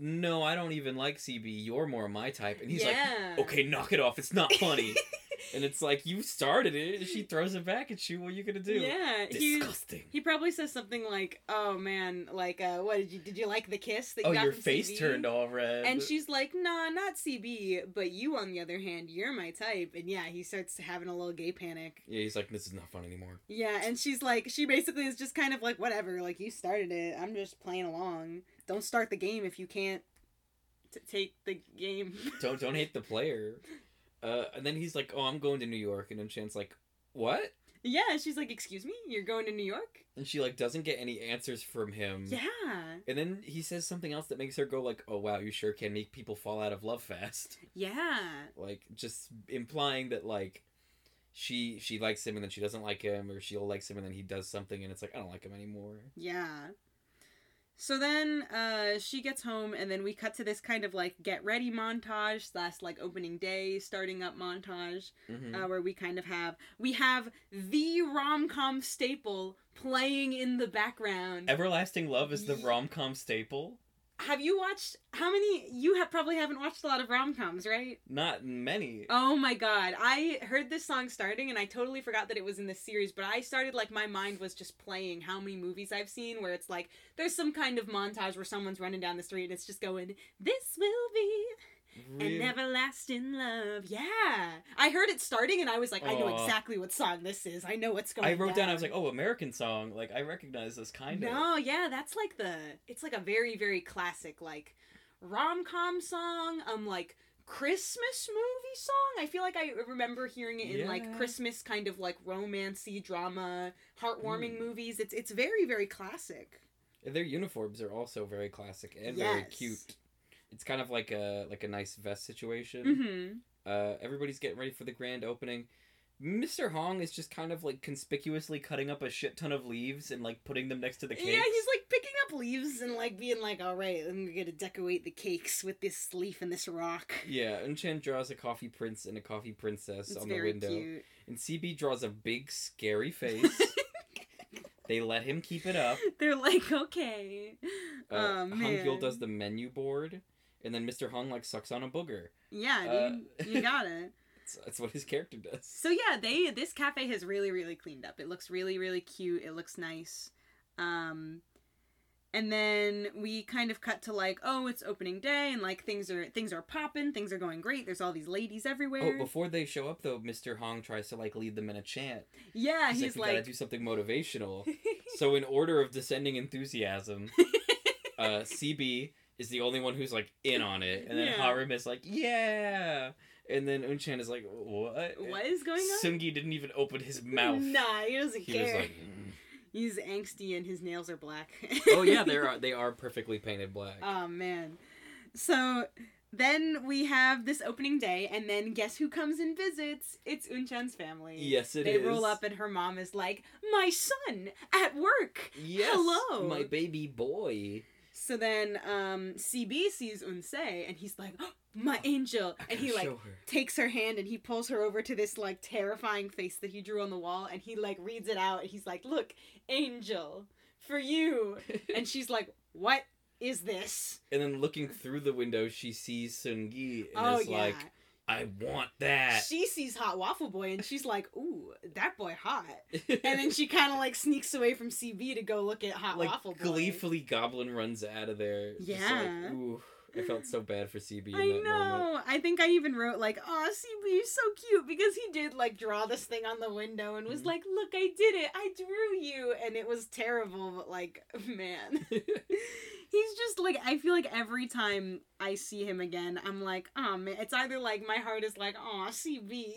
"No, I don't even like CB. You're more my type." And he's yeah. like, "Okay, knock it off. It's not funny." [LAUGHS] and it's like you started it. She throws it back at you. What are you gonna do? Yeah. He, Disgusting. he probably says something like, "Oh man, like, uh, what did you did you like the kiss that you oh, got your from face CB?" turned all red. And she's like, "Nah, not CB, but you on the other hand, you're my type." And yeah, he starts having a little gay panic. yeah, he's like, "This is not fun anymore." Yeah, and she's like, she basically is just kind of like, whatever, like you started it. I'm just playing along. Don't start the game if you can't t- take the game. [LAUGHS] don't don't hate the player. Uh, and then he's like, "Oh, I'm going to New York," and then Chan's like, "What?" yeah, she's like, excuse me, you're going to New York? And she like doesn't get any answers from him. Yeah. And then he says something else that makes her go like, "Oh wow, you sure can make people fall out of love fast." [LAUGHS] Yeah. Like just implying that like she she likes him and then she doesn't like him, or she'll likes him and then he does something and it's like I don't like him anymore. Yeah. So then uh, she gets home, and then we cut to this kind of like get ready montage slash like opening day starting up montage, Mm-hmm. uh, where we kind of have we have the rom com staple playing in the background. Everlasting Love is the rom com staple. Have you watched how many? You have probably haven't watched a lot of rom coms, right? Not many. Oh my god. I heard this song starting and I totally forgot that it was in this series, but I started like my mind was just playing how many movies I've seen where it's like there's some kind of montage where someone's running down the street and it's just going, This will be Really? an everlasting love. Yeah. I heard it starting and I was like, I know exactly what song this is. I know what's going on. I wrote down. I was like, "Oh, American song." Like I recognize this kind of. No, yeah, that's like the it's like a very, very classic like rom com song, um like Christmas movie song. I feel like I remember hearing it in Yeah. like Christmas kind of like romancy drama, heartwarming Mm. movies. It's it's very, very classic. Their uniforms are also very classic and very cute. It's kind of like a like a nice vest situation. Mm-hmm. Uh, everybody's getting ready for the grand opening. Mr. Hong is just kind of like conspicuously cutting up a shit ton of leaves and like putting them next to the cakes. Yeah, he's like picking up leaves and like being like, all right, I'm gonna decorate the cakes with this leaf and this rock. Yeah, and Chen draws a coffee prince and a coffee princess It's on the window. cute. And CB draws a big scary [LAUGHS] face. they let him keep it up. They're like, okay. Uh, oh. Hangul does the menu board, and then Mr. Hong like sucks on a booger. Yeah, dude. Uh, you got [LAUGHS] it. That's, what his character does. So yeah, they this cafe has really really cleaned up. It looks really really cute. It looks nice. Um and then we kind of cut to like, oh, it's opening day and like things are things are popping, things are going great. There's all these ladies everywhere. Oh, before they show up though, Mr. Hong tries to like lead them in a chant. yeah, He's, he's like, we gotta do something motivational. [LAUGHS] so in order of descending enthusiasm, [LAUGHS] uh, CB is the only one who's like in on it, and then Yeah. Harim is like, yeah, and then Unchan is like, what? what is going on? Sungi didn't even open his mouth. Nah, he doesn't He care. was like, "Mm." He's angsty and his nails are black. [LAUGHS] oh yeah, they [LAUGHS] are they are perfectly painted black. Oh man. So then we have this opening day, and then guess who comes and visits? It's Unchan's family. Yes, it they is. roll up, and her mom is like, "My son at work." Yes, Hello. my baby boy. So then, um, CB sees Unse, and he's like, oh, "My angel," and he like her. takes her hand and he pulls her over to this like terrifying face that he drew on the wall, and he like reads it out, and he's like, "Look, angel, for you," [LAUGHS] and she's like, "What is this?" and then looking through the window, she sees Sungi and oh is yeah. like, "I want that." she sees Hot Waffle Boy and she's like, "Ooh, that boy hot." [LAUGHS] And then she kind of like sneaks away from CB to go look at Hot like Waffle Boy. gleefully, Goblin runs out of there. Yeah. like, ooh, I felt so bad for CB in I know. moment. I think I even wrote like, "Oh, CB, you're so cute," because he did like draw this thing on the window and was Mhm. like, "Look, I did it. I drew you," and it was terrible. But like, [LAUGHS] man, [LAUGHS] he's just like I feel like every time I see him again, I'm like, "Oh man," it's either like my heart is like, "Oh, CB,"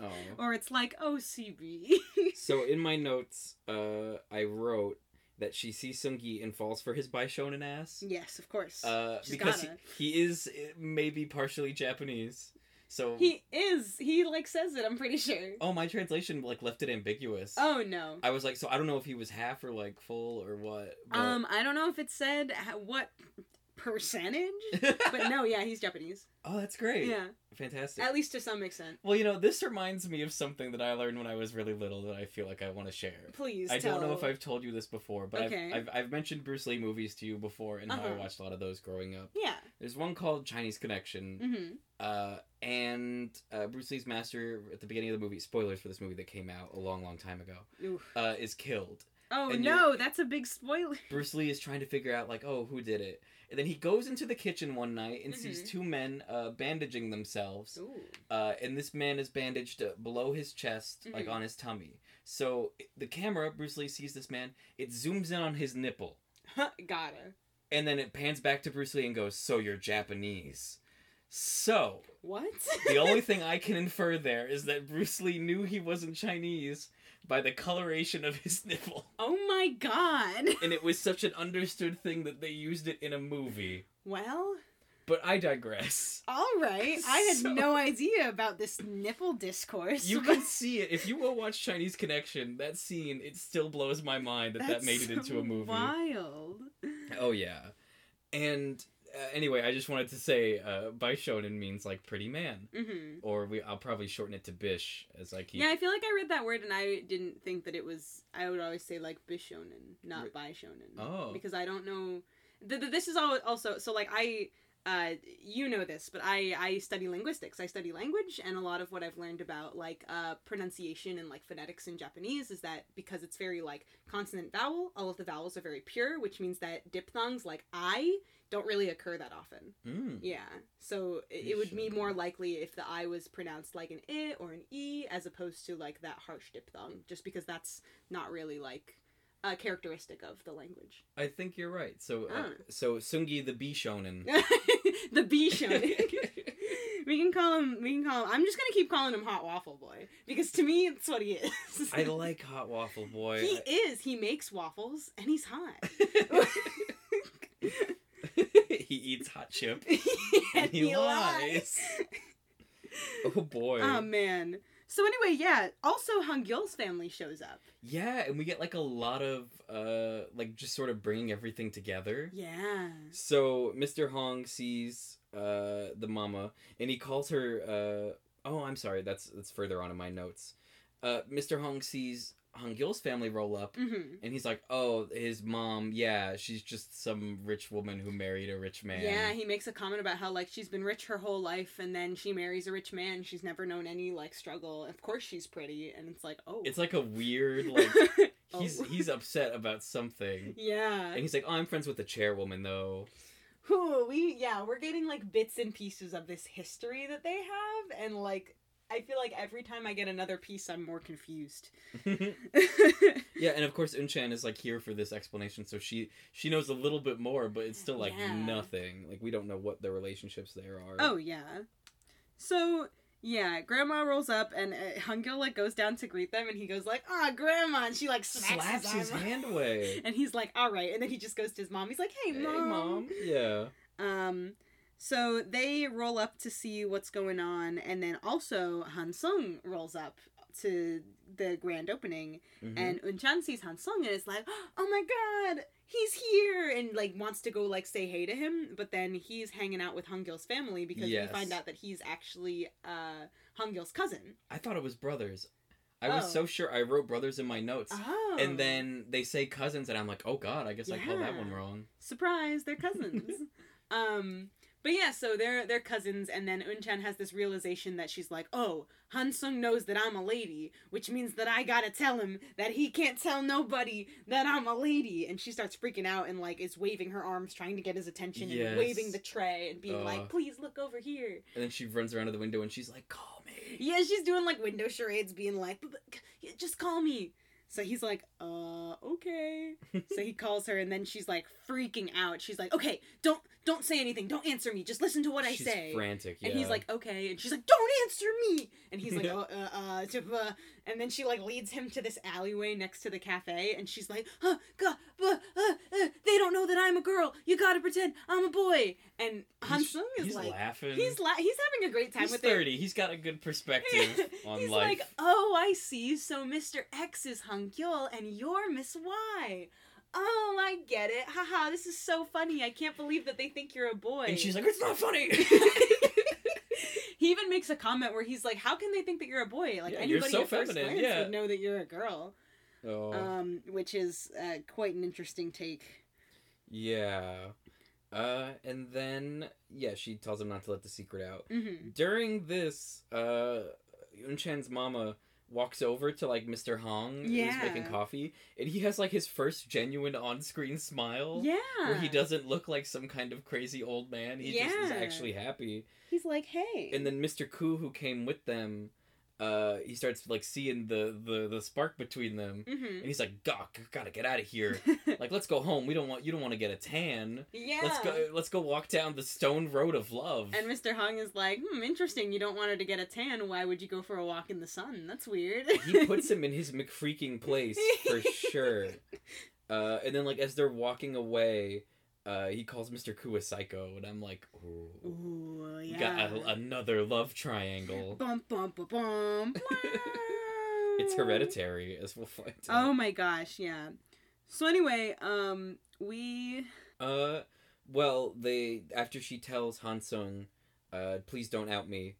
oh. or it's like, "Oh, CB." So in my notes, uh, I wrote that she sees Sungi and falls for his Baishonen ass. yes, of course. Uh, She's because he, gotta. he is uh, maybe partially Japanese. So He is. He like says it. I'm pretty sure. oh, my translation like left it ambiguous. Oh no. I was like, so I don't know if he was half or like full or what. But... Um, I don't know if it said what percentage, [LAUGHS] but no, yeah, he's Japanese. oh, that's great. Yeah, fantastic. at least to some extent. Well, you know, this reminds me of something that I learned when I was really little that I feel like I want to share. Please. I tell. don't know if I've told you this before, but Okay. I've, I've I've mentioned Bruce Lee movies to you before and how I Uh-huh. watched a lot of those growing up. Yeah. There's one called Chinese Connection, Mm-hmm. uh, and uh, Bruce Lee's master at the beginning of the movie. Spoilers for this movie that came out a long, long time ago. Uh, is killed. Oh And no, that's a big spoiler. Bruce Lee is trying to figure out like, oh, who did it? And then he goes into the kitchen one night and sees Mhm. two men uh, bandaging themselves. Ooh. Uh, and this man is bandaged uh, below his chest, like Mhm. on his tummy. So the camera, Bruce Lee sees this man. It zooms in on his nipple, [LAUGHS] Gotta. and then it pans back to Bruce Lee and goes, "So you're Japanese." So What? the only thing [LAUGHS] I can infer there is that Bruce Lee knew he wasn't Chinese by the coloration of his [LAUGHS] nipple, oh my god. and it was such an understood thing that they used it in a movie. Well, But I digress. all right. [LAUGHS] I had So- no idea about this nipple discourse. You [LAUGHS] can see it if you go watch Chinese Connection. That scene, it still blows my mind that that made it into a movie. Wild. Oh yeah, and uh, anyway, I just wanted to say, uh, Baishonen means like pretty man, Mm-hmm. or we I'll probably shorten it to bish as I keep. Yeah, I feel like I read that word and I didn't think that it was. I would always say like bishonen, not bishonen. Oh. Because I don't know. Th- th- this is all also so like I. Uh, you know this, but I I study linguistics. I study language, and a lot of what I've learned about like uh, pronunciation and like phonetics in Japanese is that because it's very like consonant vowel, all of the vowels are very pure, which means that diphthongs like I don't really occur that often. Mm. Yeah. So it, it would be more likely if the I was pronounced like an I or an E as opposed to like that harsh diphthong, just because that's not really like a characteristic of the language. I think you're right. So uh, Ah. so Sungi the Bishonen. [LAUGHS] the B shonen. [LAUGHS] we can call him. We can call him. I'm just gonna keep calling him Hot Waffle Boy because to me, it's what he is. I like Hot Waffle Boy. He is. He makes waffles and he's hot. [LAUGHS] eats hot chip. and he he lies. lies. Oh boy. Oh man. So anyway, yeah. Also, Hungil's family shows up. yeah, and we get like a lot of uh like just sort of bringing everything together. Yeah. So Mr. Hong sees uh the mama and he calls her uh oh I'm sorry that's that's further on in my notes. Uh Mr. Hong sees Hong Gil's family roll up Mm-hmm. and he's like oh his mom yeah she's just some rich woman who married a rich man. Yeah, he makes a comment about how like she's been rich her whole life, and then she marries a rich man. She's never known any like struggle. Of course, she's pretty, and it's like, oh, It's like a weird [LAUGHS] like he's Oh. he's upset about something. yeah. And he's like, "Oh, I'm friends with the chairwoman though." Who we yeah, we're getting like bits and pieces of this history that they have, and like I feel like every time I get another piece, I'm more confused. [LAUGHS] [LAUGHS] yeah, and of course Unchan is like here for this explanation, so she she knows a little bit more, but it's still like Yeah. nothing. Like we don't know what the relationships there are. oh yeah. So yeah, Grandma rolls up, and uh, like goes down to greet them, and he goes like, "Ah, Grandma," and she like smacks slaps his arm. hand away. [LAUGHS] And he's like, "All right," and then he just goes to his mom. He's like, "Hey, hey, mom." mom. Yeah. Um, So they roll up to see what's going on, and then also Han Sung rolls up to the grand opening, Mhm. and Unchan sees Han Sung and is like, "Oh my god, he's here!" and like wants to go like say hey to him, but then he's hanging out with Hungil's family because Yes. we find out that he's actually uh Hungil's cousin. I thought it was brothers. I was Oh. so sure I wrote brothers in my notes. Oh, And then they say cousins, and I'm like, oh god, I guess I called that one wrong. surprise, they're cousins. [LAUGHS] um, but yeah, so they're they're cousins, and then Unchan has this realization that she's like, oh, Han Sung knows that I'm a lady, which means that I gotta tell him that he can't tell nobody that I'm a lady, and she starts freaking out and like is waving her arms, trying to get his attention, Yes. and waving the tray and being Uh. like, please look over here. And then she runs around to the window, and she's like, call me. Yeah, she's doing like window charades, being like, "But- but- yeah, just call me. So he's like, uh, okay. [LAUGHS] so he calls her, and then she's like freaking out. She's like, okay, don't don't say anything, don't answer me, just listen to what I say. frantic. Yeah. And he's like, okay, and she's like, don't answer me. And he's like, [LAUGHS] oh, uh, uh, uh, and then she like leads him to this alleyway next to the cafe, and she's like, huh, God, uh, uh, uh, they don't know that I'm a girl. You gotta pretend I'm a boy. And Han He's- Sung is he's like, laughing. he's la- he's having a great time He's with 30. He's got a good perspective [LAUGHS] it. on He's life. like, oh, I see. So Mr. X is Hung Gyul, and you're Miss Y. Oh, I get it. Haha, this is so funny. I can't believe that they think you're a boy. and she's like, it's not funny. [LAUGHS] he even makes a comment where he's like, "How can they think that you're a boy? Like Yeah, you're anybody so at first feminine, glance yeah." would know that you're a girl." oh. Um, which is uh, quite an interesting take. Yeah. Uh, and then yeah, she tells him not to let the secret out. hmm During this, uh, Unchan's mama walks over to like Mr. Hong, who's making coffee, and he has like his first genuine on-screen smile. Yeah, Where he doesn't look like some kind of crazy old man. He just is actually happy. He's like, "Hey," And then Mr. Koo, who came with them, uh, he starts like seeing the the, the spark between them, hmm and he's like, "God, gotta get out of here! [LAUGHS] Like, let's go home. We don't want you don't want to get a tan. yeah. Let's go. Let's go walk down the stone road of love." And Mr. Hong is like, hmm, interesting. You don't want her to get a tan. Why would you go for a walk in the sun? That's weird. he puts him in his McFreaking place for [LAUGHS] sure. Uh, and then like as they're walking away, uh, he calls Mr. Koo a psycho, and I'm like, "Ooh, Ooh, yeah. got a, another love triangle." Bum bum bum [LAUGHS] bum. It's hereditary, as we'll find out. Oh my gosh, yeah. So anyway, um, we Uh, well, they after she tells Hansung, uh, "Please don't out me."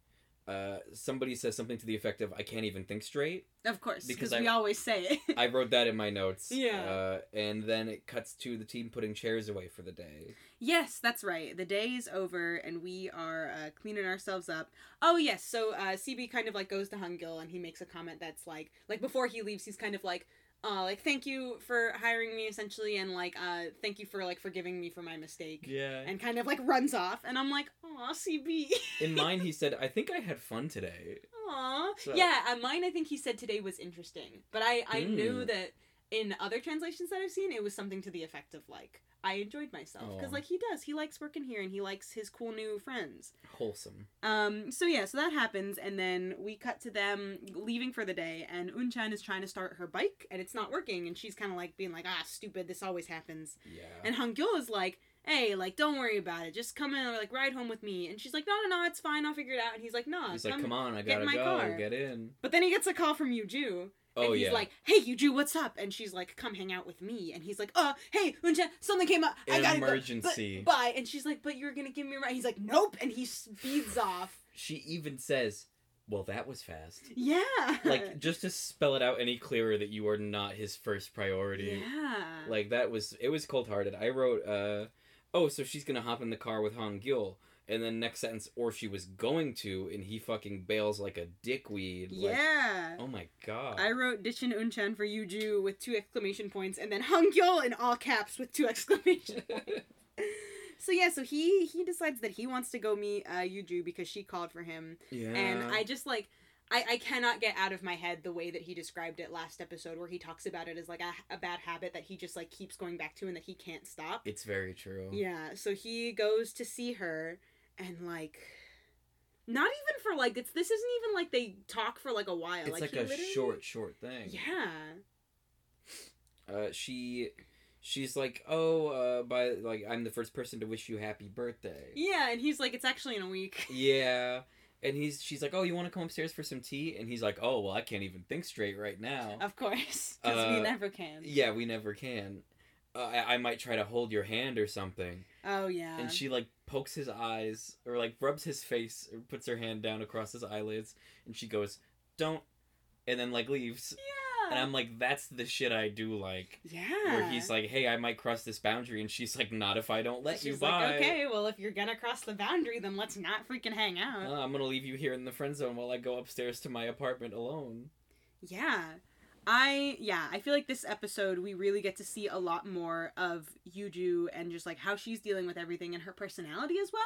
Uh, somebody says something to the effect of, "I can't even think straight." of course Because we always say it. [LAUGHS] I wrote that in my notes. Yeah. Uh, and then it cuts to the team putting chairs away for the day. yes, that's right. The day is over and we are uh, cleaning ourselves up. Oh yes, so uh, CB kind of like goes to Hungil and he makes a comment that's like like before he leaves, he's kind of like. Uh, like thank you for hiring me essentially and like uh thank you for like forgiving me for my mistake Yeah. and kind of like runs off and i'm like aw cb In [LAUGHS] mine, he said, "I think I had fun today." Aw. So- Yeah, uh, mine I think he said today was interesting. But I, I knew Hmm. that in other translations that I've seen, it was something to the effect of like, I enjoyed myself. Because like he does. He likes working here and he likes his cool new friends. Wholesome. Um, so yeah, so that happens and then we cut to them leaving for the day and Unchan is trying to start her bike and it's not working and she's kind of like being like, ah, stupid, this always happens. Yeah. And Hangul is like, hey, like, don't worry about it. Just come in or like ride home with me. And she's like, no, no, no, it's fine. I'll figure it out. And he's like, no, He's like, "Come on, I get in gotta my go. car." Get in." But then he gets a call from Yuju. Oh and he's yeah. like, hey, Yuju, what's up? And she's like, come hang out with me. And he's like, uh, hey, Unchan, something came up. I An gotta go. emergency. But, bye. And she's like, but you're gonna give me a ride. He's like, nope. And he speeds off. she even says, "Well, that was fast." Yeah. like just to spell it out any clearer that you are not his first priority. yeah. Like that was it was cold hearted. I wrote, uh, oh, so she's gonna hop in the car with Han Gil, and then next sentence, or she was going to, and he fucking bails like a dickweed. Like, yeah. oh my god. I wrote Dichin Unchan for Yuju with two exclamation points, and then Hangul in all caps with two [LAUGHS] exclamation [LAUGHS] points. So yeah, so he he decides that he wants to go meet uh, Yuju because she called for him, yeah. and I just like I, I cannot get out of my head the way that he described it last episode, where he talks about it as like a, a bad habit that he just like keeps going back to and that he can't stop. It's very true. Yeah, so he goes to see her, and like. Not even for like it's this isn't even like they talk for like a while. It's like, he a literally- short, short thing. Yeah. Uh, she she's like, "Oh, uh, by like I'm the first person to wish you happy birthday." Yeah, and he's like, it's actually in a week. [LAUGHS] Yeah. And he's she's like, "Oh, you want to come upstairs for some tea?" And he's like, "Oh, well, I can't even think straight right now." Of course, [LAUGHS] because we Uh, never can. Yeah, we never can. Uh, I, I might try to hold your hand or something. Oh yeah. And she like pokes his eyes or like rubs his face or puts her hand down across his eyelids and she goes, "Don't." And then like leaves. yeah. And I'm like, "That's the shit I do like." yeah. Where he's like, "Hey, I might cross this boundary." And she's like, "Not if I don't let She's you like, by." okay, well, if you're gonna cross the boundary, then let's not freaking hang out. Uh, I'm going to leave you here in the friend zone while I go upstairs to my apartment alone. Yeah. I yeah, I feel like this episode we really get to see a lot more of Yuju and just like how she's dealing with everything and her personality as well.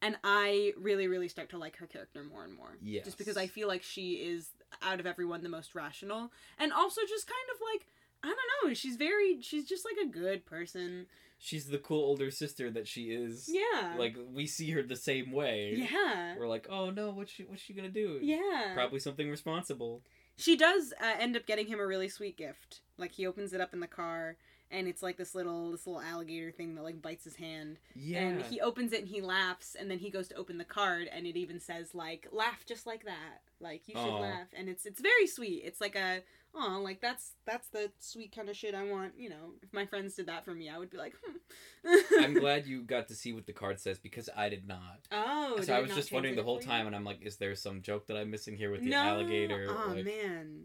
And I really, really start to like her character more and more. Yeah. Just because I feel like she is out of everyone the most rational. And also just kind of like I don't know, she's very she's just like a good person. She's the cool older sister that she is. Yeah. Like we see her the same way. Yeah. We're like, "Oh no, what's she what's she going to do?" Yeah. Probably something responsible. She does uh, end up getting him a really sweet gift. Like he opens it up in the car, and it's like this little this little alligator thing that like bites his hand. Yeah. And he opens it and he laughs, and then he goes to open the card, and it even says like "laugh just like that," like you should Aw. laugh, and it's it's very sweet. It's like a oh like that's that's the sweet kind of shit I want. You know, if my friends did that for me, I would be like, hmm. I'm glad you got to see what the card says because I did not. Oh, so I was just wondering the whole time, and I'm like, is there some joke that I'm missing here with the no. alligator? Oh like, man.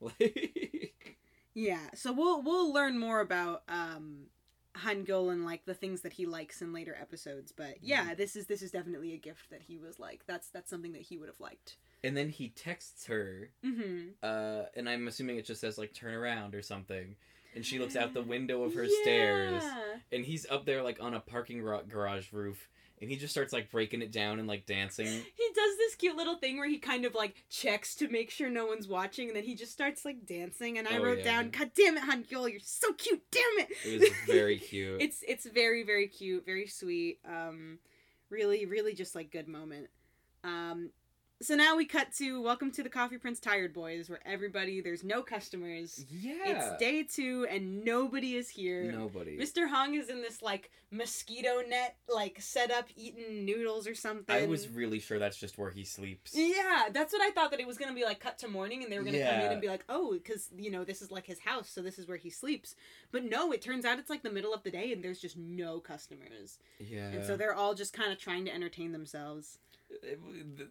[LAUGHS] Yeah, so we'll we'll learn more about um Hangul and like the things that he likes in later episodes. But yeah, this is this is definitely a gift that he was like that's that's something that he would have liked. and then he texts her, Mm-hmm. uh, and I'm assuming it just says like "turn around" or something. And she looks out the [GASPS] window of her stairs, and he's up there like on a parking garage roof, and he just starts like breaking it down and like dancing. [LAUGHS] He does this cute little thing where he kind of like checks to make sure no one's watching, and then he just starts like dancing. And I Oh, wrote yeah. down, "God damn it, Hangul, you're so cute, damn it!" It was very [LAUGHS] cute. it's it's very very cute very sweet um really really just like good moment um so now we cut to welcome to the coffee prince tired boys where everybody there's no customers yeah. it's day two and nobody is here Nobody. mr hong is in this like mosquito net like set up eating noodles or something I was really sure that's just where he sleeps. yeah, that's what I thought that it was gonna be like cut to morning, and they were gonna come in and be like, "Oh, because you know this is like his house, so this is where he sleeps." But no, it turns out it's like the middle of the day, and there's just no customers, Yeah. and so they're all just kind of trying to entertain themselves.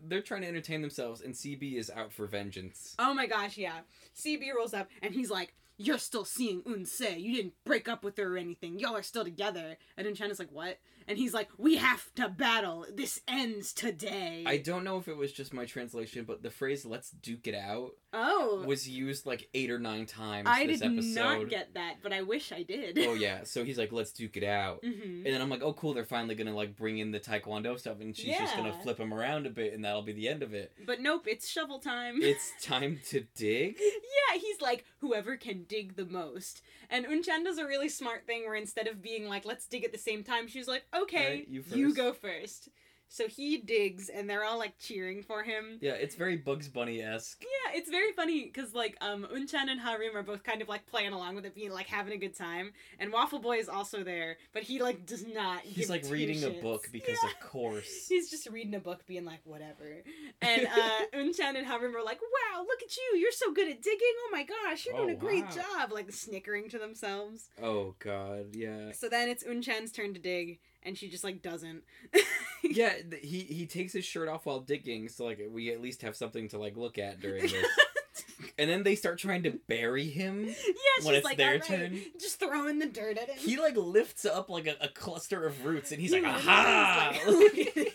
They're trying to entertain themselves, and CB is out for vengeance. Oh my gosh, yeah. CB rolls up, and he's like, "You're still seeing Unse. You didn't break up with her or anything. Y'all are still together." And is like, "What?" And he's like, "We have to battle. This ends today." I don't know if it was just my translation, but the phrase "let's duke it out" oh, was used like eight or nine times this episode. I did episode. not get that, but I wish I did. oh yeah, so he's like, "Let's duke it out," [LAUGHS] hmm and then I'm like, "Oh cool, they're finally gonna like bring in the Taekwondo stuff, and she's just gonna flip him around a bit, and that'll be the end of it." But nope, it's shovel time. It's [LAUGHS] time to dig. yeah, he's like, whoever can dig the most. And Unchan does a really smart thing where instead of being like, let's dig at the same time, she's like, okay, Alright, you you go first. So he digs, and they're all like cheering for him. Yeah, it's very Bugs Bunny esque. Yeah, it's very funny because like um Unchan and Harim are both kind of like playing along with it, being like having a good time. And Waffle Boy is also there, but he like does not. He's like reading a book because Yeah. of course. [LAUGHS] He's just reading a book, being like, whatever. And uh, [LAUGHS] Unchan and Harim are like, wow, look at you. You're so good at digging. Oh my gosh, you're doing Oh, a great wow. job. Like snickering to themselves. Oh god, yeah. So then it's Unchan's turn to dig, and she just like doesn't. [LAUGHS] yeah, th- he he takes his shirt off while digging, so like we at least have something to like look at during this. [LAUGHS] and then they start trying to bury him. yeah, she's When it's like, their "All right," turn. just throwing the dirt at him. He like lifts up like a, a cluster of roots, and he's [LAUGHS] He like, "Aha!" like-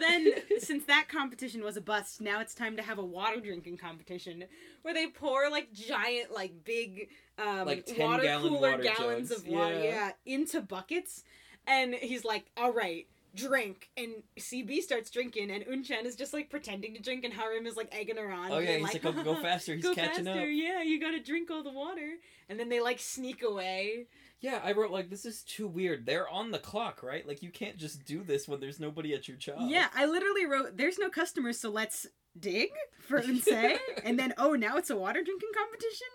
so then, since that competition was a bust, now it's time to have a water drinking competition where they pour like giant, like big, um, Like 10 water gallon cooler water gallons jugs, of water, yeah. yeah, into buckets, and he's like, "All right." Drink and CB starts drinking, and Unchan is just like pretending to drink, and Harim is like egging her on. oh yeah, being he's like, "Oh, go [LAUGHS] faster! He's go catching faster, up." yeah, you gotta drink all the water. And then they like sneak away. Yeah, I wrote like, "This is too weird." They're on the clock, right? Like, you can't just do this when there's nobody at your job. Yeah, I literally wrote, "There's no customers, so let's dig for [LAUGHS] say, and then oh, now it's a water drinking competition.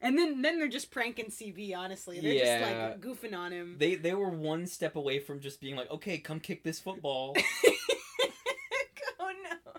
And then then they're just pranking CB. Honestly, they're Yeah. just like goofing on him. They they were one step away from just being like, okay, come kick this football. [LAUGHS] oh no.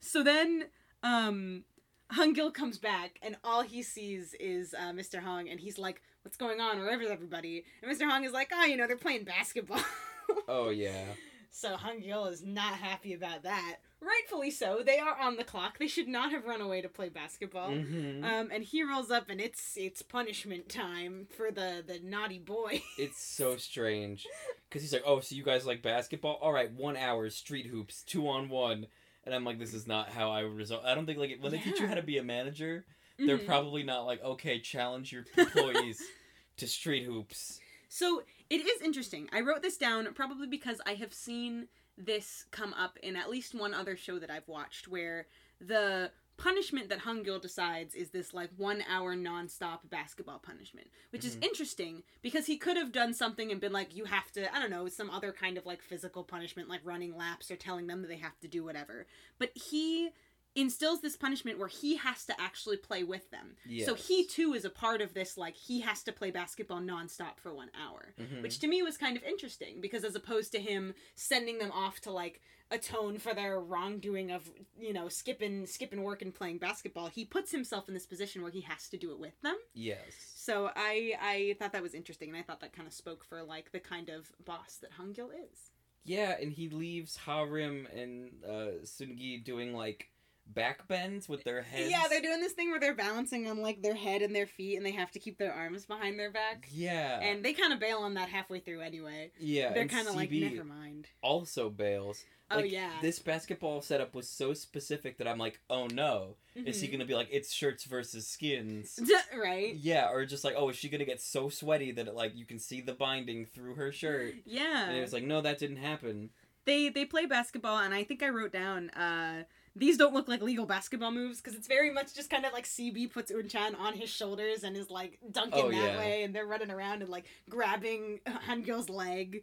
So then, um, Hungil comes back, and all he sees is uh, Mr. Hong, and he's like, "What's going on? Where's everybody?" And Mr. Hong is like, "Oh, you know, they're playing basketball." [LAUGHS] oh yeah. so Hungil is not happy about that. Rightfully so. They are on the clock. They should not have run away to play basketball. hmm Um, and he rolls up, and it's it's punishment time for the the naughty boy. [LAUGHS] It's so strange. Because he's like, oh, so you guys like basketball? All right, one hour, street hoops, two on one. And I'm like, this is not how I would result. I don't think, like, when they teach you how to be a manager, they're Mhm. probably not like, okay, challenge your employees [LAUGHS] to street hoops. So it is interesting. I wrote this down probably because I have seen this come up in at least one other show that I've watched where the punishment that Hungil decides is this like one hour nonstop basketball punishment, which is Mhm. interesting because he could have done something and been like, you have to, I don't know, some other kind of like physical punishment, like running laps or telling them that they have to do whatever. But he instills this punishment where he has to actually play with them. So he too is a part of this, like, he has to play basketball nonstop for one hour Mhm. which to me was kind of interesting because as opposed to him sending them off to like atone for their wrongdoing of you know skipping skipping work and playing basketball he puts himself in this position where he has to do it with them Yes. so i i thought that was interesting and i thought that kind of spoke for like the kind of boss that hungil is Yeah, and he leaves Harim and uh, Sungi doing like back bends with their heads. yeah they're doing this thing where they're balancing on like their head and their feet and they have to keep their arms behind their back Yeah. and they kind of bail on that halfway through anyway yeah, they're kind of like never mind Also bails. oh yeah This basketball setup was so specific that I'm like, oh no, is he Mhm. gonna be like it's shirts versus skins? [LAUGHS] right Yeah, or just like, oh, is she gonna get so sweaty that it, like you can see the binding through her shirt? yeah And it was like, no, that didn't happen. they they play basketball and i think i wrote down uh these don't look like legal basketball moves because it's very much just kind of like cb puts unchan on his shoulders and is like dunking Oh, that yeah. way and they're running around and like grabbing [LAUGHS] hangil's leg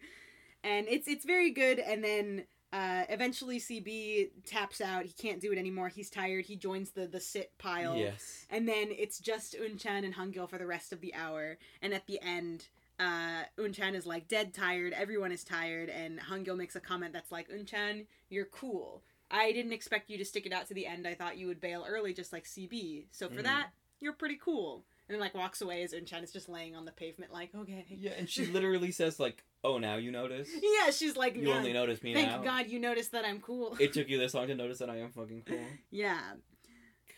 and it's it's very good and then uh, eventually CB taps out. He can't do it anymore. He's tired. He joins the the sit pile. Yes. And then it's just Unchan and Hangil for the rest of the hour. And at the end, uh, Unchan is like dead tired. Everyone is tired. And Hangil makes a comment that's like, Unchan, you're cool. I didn't expect you to stick it out to the end. I thought you would bail early, just like CB. So for Mhm. that, you're pretty cool. And then like walks away as Unchan is just laying on the pavement, like, okay. Yeah, and she [LAUGHS] literally says like, "Oh, now you notice? Yeah, she's like, You only notice me thank now. God you noticed that I'm cool. It took [LAUGHS] you this long to notice that I am fucking cool." yeah.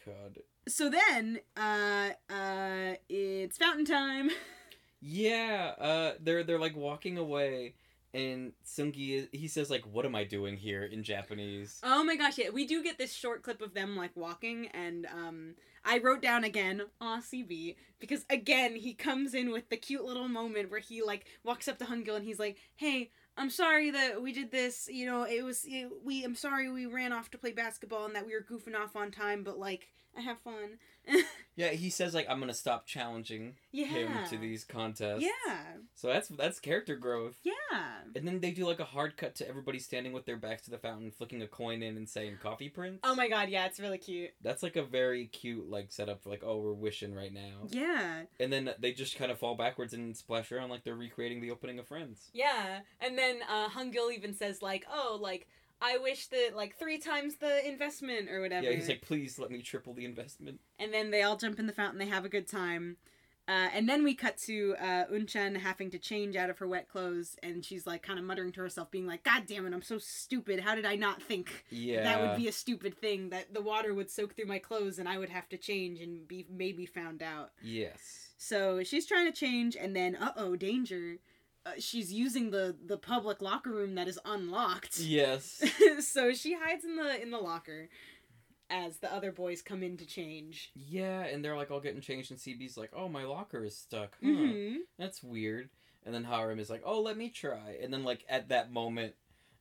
God. So then, uh, uh, it's fountain time. [LAUGHS] Yeah, uh, they're they're like walking away, and Sungi he says like, "What am I doing here?" in Japanese. Oh my gosh, yeah, we do get this short clip of them like walking, and um, I wrote down again, aw CB, because again he comes in with the cute little moment where he like walks up to Hungil and he's like, "Hey, I'm sorry that we did this. You know, it was it, we. I'm sorry we ran off to play basketball and that we were goofing off on time, but like I have fun." [LAUGHS] Yeah, he says like, "I'm gonna stop challenging yeah. him to these contests." Yeah. So that's that's character growth. Yeah. And then they do like a hard cut to everybody standing with their backs to the fountain, flicking a coin in and saying "Coffee Prince." Oh my god, yeah, it's really cute. That's like a very cute like setup for like, oh, we're wishing right now. Yeah. And then they just kind of fall backwards and splash around like they're recreating the opening of Friends. Yeah, and then uh, Hungil even says like, "Oh, like I wish that like three times the investment or whatever." Yeah, he's like, please let me triple the investment. and then they all jump in the fountain. They have a good time. Uh, and then we cut to uh, Unchan having to change out of her wet clothes, and she's like kind of muttering to herself, being like, "God damn it, I'm so stupid. How did I not think Yeah. that would be a stupid thing? That the water would soak through my clothes, and I would have to change and be maybe found out." Yes. So she's trying to change, and then uh oh, danger. Uh, she's using the the public locker room that is unlocked. Yes. [LAUGHS] so she hides in the in the locker as the other boys come in to change. yeah, and they're like all getting changed, and CB's like, oh, my locker is stuck. Huh. hmm That's weird. And then Harim is like, oh, let me try. And then, like, at that moment,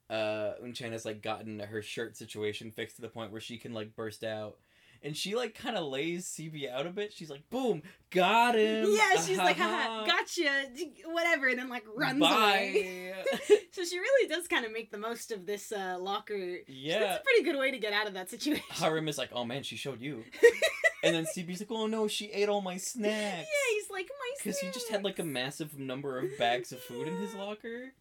uh, Unchan has, like, gotten her shirt situation fixed to the point where she can, like, burst out. And she, like, kind of lays CB out a bit. She's like, boom, got him. [LAUGHS] Yeah, she's like, haha, gotcha, [LAUGHS] whatever, and then like runs Bye. away. [LAUGHS] so she really does kind of make the most of this uh, locker. yeah. That's a pretty good way to get out of that situation. Harim is like, oh man, she showed you. And then CB's like, oh no, she ate all my snacks. Yeah, he's like my snacks," Because he just had like a massive number of bags of food in his locker.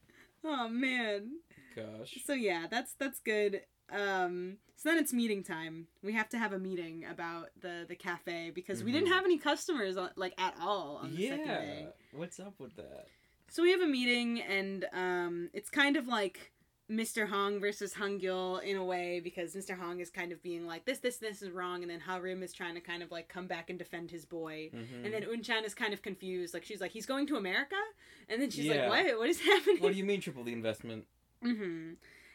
Oh man. Gosh. So yeah, that's that's good. Um, so then it's meeting time. We have to have a meeting about the the cafe because we didn't Mhm. have any customers on, like at all on the second day. What's up with that? So we have a meeting, and um, it's kind of like Mr. Hong versus Hangul in a way because Mr. Hong is kind of being like this, this, this is wrong, and then Harim is trying to kind of like come back and defend his boy. Mhm. And then Unchan is kind of confused. Like she's like, he's going to America, and then she's Yeah. like, what? What is [LAUGHS] happening? what do you mean triple the investment? Mm-hmm.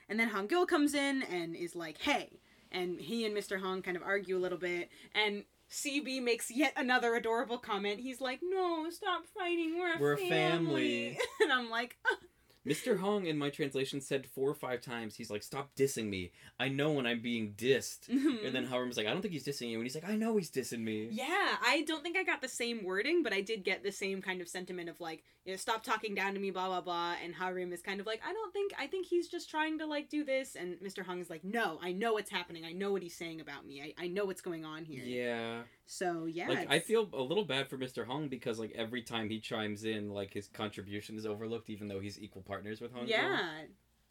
And then Hong Gil comes in and is like, hey. And he and Mr. Hong kind of argue a little bit. And CB makes yet another adorable comment. He's like, no, stop fighting. We're a We're a family. family. [LAUGHS] and I'm like, [LAUGHS] Mr. Hong in my translation said four or five times, he's like, stop dissing me. I know when I'm being dissed. Mm-hmm. And then Harim was like, I don't think he's dissing you. And he's like, I know he's dissing me. Yeah, I don't think I got the same wording, but I did get the same kind of sentiment of like, you know, stop talking down to me, blah blah blah. And Harim is kind of like, I don't think, I think he's just trying to like do this. And Mr. Hong is like, no, I know what's happening. I know what he's saying about me. I, I know what's going on here. Yeah. So yeah, Like, I feel a little bad for Mr. Hong because, like, every time he chimes in, like, his contribution is overlooked, even though he's equal partners with Hong. yeah.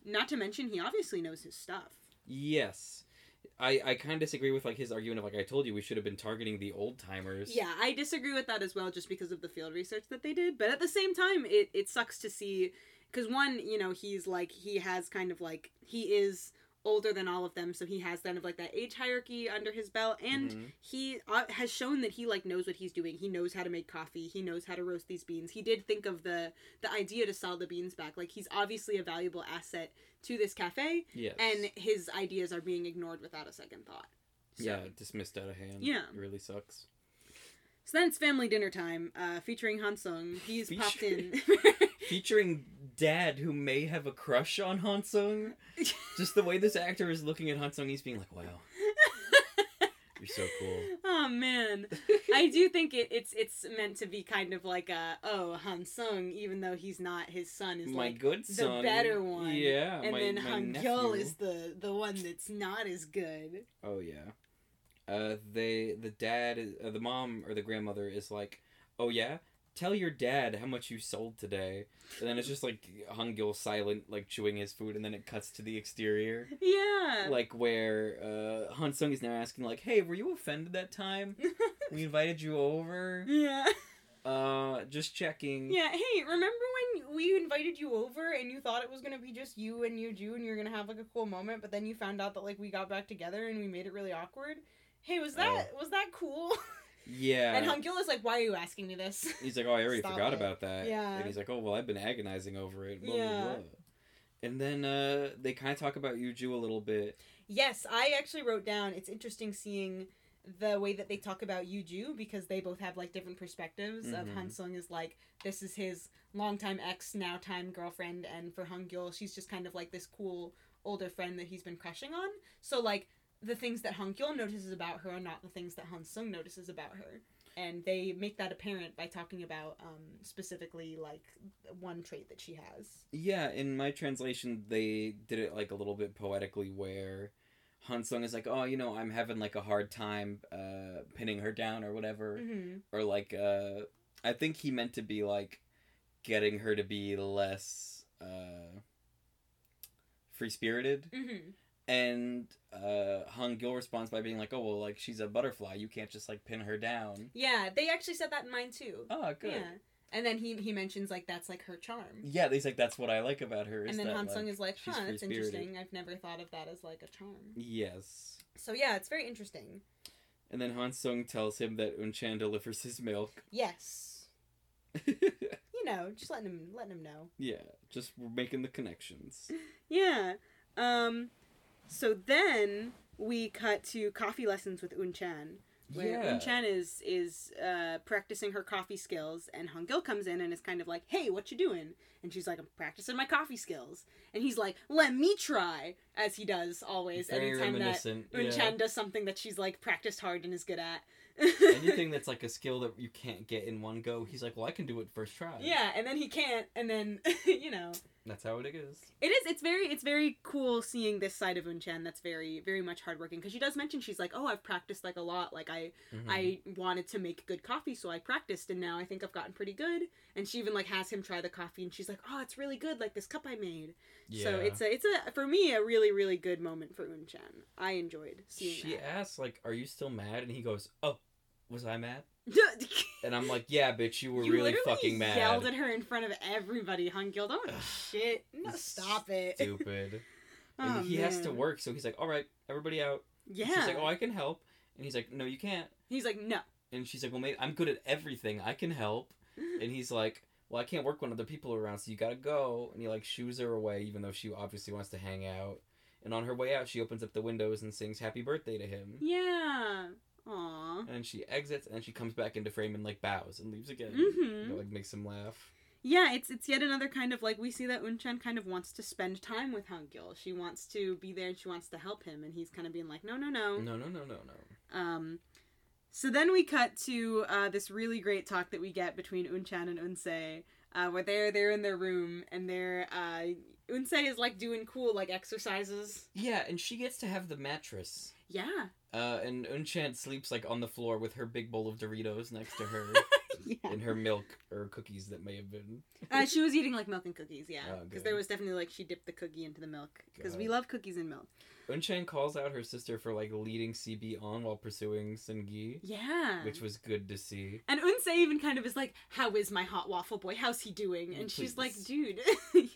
Not to mention, he obviously knows his stuff. Yes. I, I kind of disagree with, like, his argument of, like, I told you we should have been targeting the old timers. Yeah, I disagree with that as well, just because of the field research that they did. But at the same time, it it sucks to see because one, you know, he's like he has kind of like he is older than all of them, so he has kind of like that age hierarchy under his belt, and Mhm. he uh, has shown that he like knows what he's doing. He knows how to make coffee. He knows how to roast these beans. He did think of the the idea to sell the beans back. Like he's obviously a valuable asset to this cafe, Yes. and his ideas are being ignored without a second thought. So- yeah, dismissed out of hand. Yeah. It really sucks. So then it's family dinner time, uh, featuring Hansung. He's popped in. [LAUGHS] Featuring Dad, who may have a crush on Hansung. [LAUGHS] Just the way this actor is looking at Hansung, he's being like, wow, [LAUGHS] you're so cool. oh man, [LAUGHS] I do think it, it's it's meant to be kind of like a oh Hansung, even though he's not his son is my like, good the son. better one. Yeah, and my, then my Hangul is the the one that's not as good. Oh yeah. Uh, they the dad is uh, the mom or the grandmother is like, oh yeah, tell your dad how much you sold today, and then it's just like Hungil silent, like chewing his food, and then it cuts to the exterior, Yeah. like where uh, Han Sung is now asking like, hey, were you offended that time [LAUGHS] we invited you over? yeah. Uh, just checking. Yeah. Hey, remember when we invited you over and you thought it was gonna be just you and Yuju and you're gonna have like a cool moment, but then you found out that like we got back together and we made it really awkward. Hey, was that was that cool? [LAUGHS] Yeah. And Hangul is like, "Why are you asking me this?" [LAUGHS] He's like, oh, I already [LAUGHS] Stop forgot it. about that. Yeah. And he's like, oh, well, I've been agonizing over it. Blah, Yeah. Blah, blah. And then uh, they kind of talk about Yuju a little bit. Yes, I actually wrote down. It's interesting seeing the way that they talk about Yuju because they both have like different perspectives. Of Mhm. Hansung is like this is his longtime ex, now time girlfriend, and for Hangul, she's just kind of like this cool older friend that he's been crushing on. So like the things that Hangul notices about her are not the things that Hansung notices about her. And they make that apparent by talking about um, specifically like one trait that she has. Yeah, in my translation, they did it like a little bit poetically where Hansung is like, oh, you know, I'm having like a hard time uh, pinning her down or whatever. Mm-hmm. Or like, uh, I think he meant to be like getting her to be less uh, free spirited. Mm-hmm. And uh, Hung Gil responds by being like, "Oh well, like she's a butterfly. You can't just like pin her down." Yeah, they actually said that in mine too. Oh, good. Yeah. And then he he mentions like that's like her charm. Yeah, he's like, "That's what I like about her." Is and then that, Hansung like, is like, huh, that's interesting. I've never thought of that as like a charm. Yes. So yeah, it's very interesting. And then Hansung tells him that Unchan delivers his milk. Yes. [LAUGHS] You know, just letting him letting him know. yeah, just we're making the connections. [LAUGHS] Yeah. Um so then we cut to coffee lessons with Unchan. Where Yeah. Unchan is is uh, practicing her coffee skills, and Hungil comes in and is kind of like, "Hey, what you doing?" And she's like, "I'm practicing my coffee skills." And he's like, "Let me try," as he does always. Very anytime that. Unchan yeah. does something that she's like practiced hard and is good at. [LAUGHS] Anything that's like a skill that you can't get in one go, he's like, "Well, I can do it first try." yeah, and then he can't, and then [LAUGHS] you know, That's how it is. It is. It's very. It's very cool seeing this side of Unchan. That's very, very much hardworking. Because she does mention she's like, oh, I've practiced like a lot. Like I, Mhm. I wanted to make good coffee, so I practiced, and now I think I've gotten pretty good. And she even like has him try the coffee, and she's like, oh, it's really good. Like this cup I made. Yeah. So it's a, it's a for me a really, really good moment for Unchan. I enjoyed seeing She that. asks like, "Are you still mad?" And he goes, "Oh, was I mad?" [LAUGHS] And I'm like, "Yeah, bitch, you were you really fucking mad." yelled at her in front of everybody, Hungil. Don't oh, Ugh. shit. No, stop it. Stupid. Oh, [LAUGHS] and he has to oh, work, so he's like, "All right, everybody out." Yeah. She's like, "Oh, I can help," and he's like, "No, you can't." He's like, no. And she's like, "Well, maybe I'm good at everything. I can help." [LAUGHS] And he's like, "Well, I can't work when other people are around, so you gotta go." And he like shoos her away, even though she obviously wants to hang out. And on her way out, she opens up the windows and sings "Happy Birthday" to him. Yeah. Aw. And she exits, and she comes back into frame and like bows and leaves again. Mhm. That, like makes him laugh. Yeah, it's it's yet another kind of like we see that Unchan kind of wants to spend time with Hangul. She wants to be there and she wants to help him, and he's kind of being like, no, no, no. No, no, no, no, no. Um, so then we cut to uh, this really great talk that we get between Unchan and Unsei, uh, where they're they're in their room and they're uh, Unsei is like doing cool like exercises. Yeah, and she gets to have the mattress. Yeah. Uh, and Unchan sleeps like on the floor with her big bowl of Doritos next to her, [LAUGHS] yeah. and her milk or cookies that may have been. Uh, she was eating like milk and cookies, yeah, Oh, because good. there was definitely like she dipped the cookie into the milk because we love cookies and milk. Unchan calls out her sister for like leading CB on while pursuing Sungi, Yeah. which was good to see. And Unsei even kind of is like, "How is my hot waffle boy? How's he doing?" And she's like, "Dude." [LAUGHS]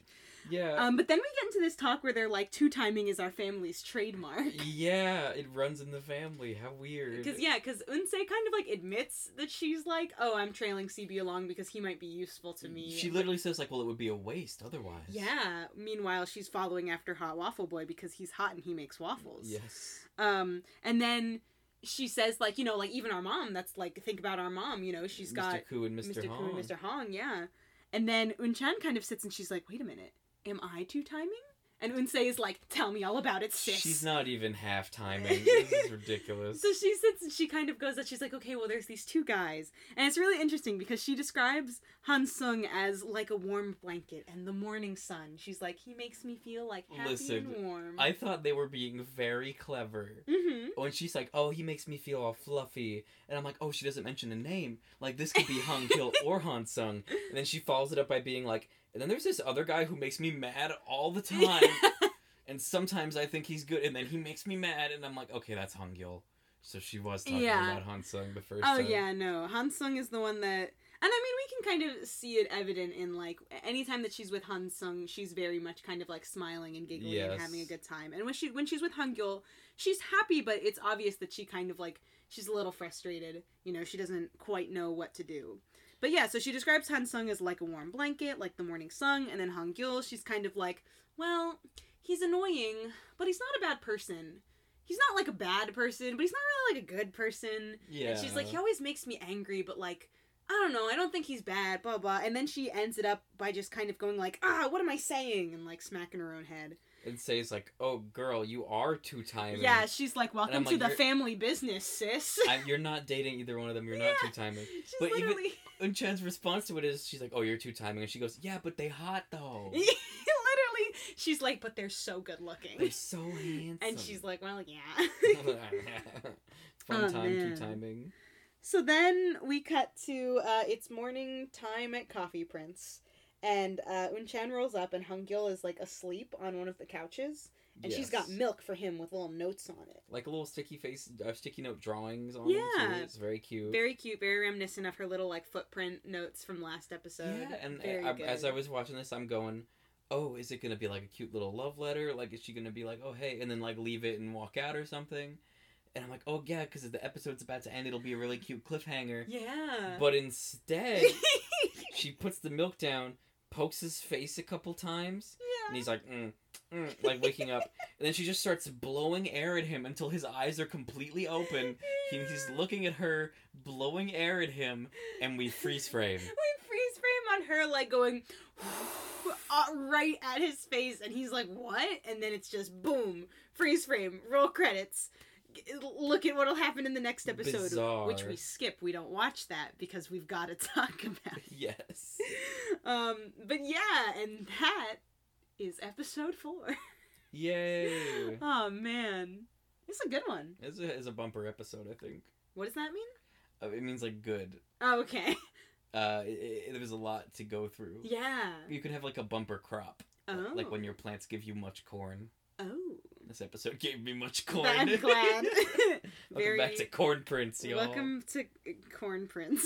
Yeah. um, but then we get into this talk where they're like, two timing is our family's trademark." yeah, it runs in the family. How weird. Because yeah, because Unse kind of like admits that she's like, "Oh, I'm trailing CB along because he might be useful to me." She literally says like, "Well, it would be a waste otherwise." Yeah. Meanwhile, she's following after Hot Waffle Boy because he's hot and he makes waffles. Yes. Um, and then she says like, you know, like even our mom. That's like, think about our mom. You know, she's Mr. got Ku and Mr. Mr. Ku and Mr. Hong, yeah. And then Unchan kind of sits and she's like, wait a minute, am I two timing? And Unsei is like, tell me all about it, sis. She's not even half timing. [LAUGHS] this is ridiculous. So she sits and she kind of goes that she's like, okay, well, there's these two guys. And it's really interesting because she describes Han Sung as like a warm blanket and the morning sun. She's like, he makes me feel like happy Listen, and warm. I thought they were being very clever. Mm-hmm. When she's like, "Oh, he makes me feel all fluffy," and I'm like, "Oh, she doesn't mention a name. Like this could be Hung Kil [LAUGHS] or Han Sung." And then she follows it up by being like, "And then there's this other guy who makes me mad all the [LAUGHS] time, and sometimes I think he's good, and then he makes me mad, and I'm like, okay, that's Hung Gil." So she was talking Yeah. about Han Sung the first Oh time. yeah, no. Han Sung is the one that and I mean we can kind of see it evident in like anytime that she's with Han Sung, she's very much kind of like smiling and giggling and having a good time. And when she when she's with Hangul, she's happy, but it's obvious that she kind of like she's a little frustrated. You know, she doesn't quite know what to do. But yeah, so she describes Hansung as like a warm blanket, like the morning sun, and then Hangul, she's kind of like, well, he's annoying, but he's not a bad person. He's not like a bad person, but he's not really like a good person. Yeah. And she's like, he always makes me angry, but like, I don't know, I don't think he's bad, blah blah. And then she ends it up by just kind of going like, ah, what am I saying? And like smacking her own head. And says like, "Oh, girl, you are two timing. Yeah, she's like, welcome to like, the family business, sis. you're not dating either one of them. You're Yeah. not two timing." she's but even- literally, [LAUGHS] Unchan's response to it is, she's like, "Oh, you're two timing," and she goes, "Yeah, but they hot though. [LAUGHS] literally, she's like, but they're so good looking. They're so handsome." [LAUGHS] And she's like, well, yeah. Fun Oh, time, two timing. So then we cut to uh, it's morning time at Coffee Prince, and uh, Unchan rolls up, and Hungil is like asleep on one of the couches, and she's got milk for him with little notes on it. like a little sticky face, uh, sticky note drawings on Yeah. them too. It's very cute. Very cute, very reminiscent of her little like footprint notes from last episode. yeah, and very I, good. as I was watching this, I'm going, "Oh, is it gonna be like a cute little love letter? Like, is she gonna be like, oh hey,' and then like leave it and walk out or something?" And I'm like, "Oh yeah, because the episode's about to end, it'll be a really cute cliffhanger." yeah, But instead, [LAUGHS] she puts the milk down, pokes his face a couple times, and he's like, mm, mm, like waking up. [LAUGHS] And then she just starts blowing air at him until his eyes are completely open. He, he's looking at her, blowing air at him, and we freeze frame. [LAUGHS] We freeze frame on her like going uh, right at his face, and he's like, "What?" And then it's just boom, freeze frame, roll credits. Look at what'll happen in the next episode, which we skip. We don't watch that because we've got to [LAUGHS] talk about. it. Yes. [LAUGHS] Um, but yeah, and that is episode four. Yay! [LAUGHS] oh man, it's a good one. It's a, it's a bumper episode, I think. What does that mean? Uh, it means like good. Oh, okay. Uh, it, it, there's a lot to go through. Yeah. You could have like a bumper crop, Oh. like when your plants give you much corn. This episode gave me much [LAUGHS] corn. I'm glad. [LAUGHS] [LAUGHS] Welcome Very. back to Corn Prince, y'all. Welcome to Corn Prince.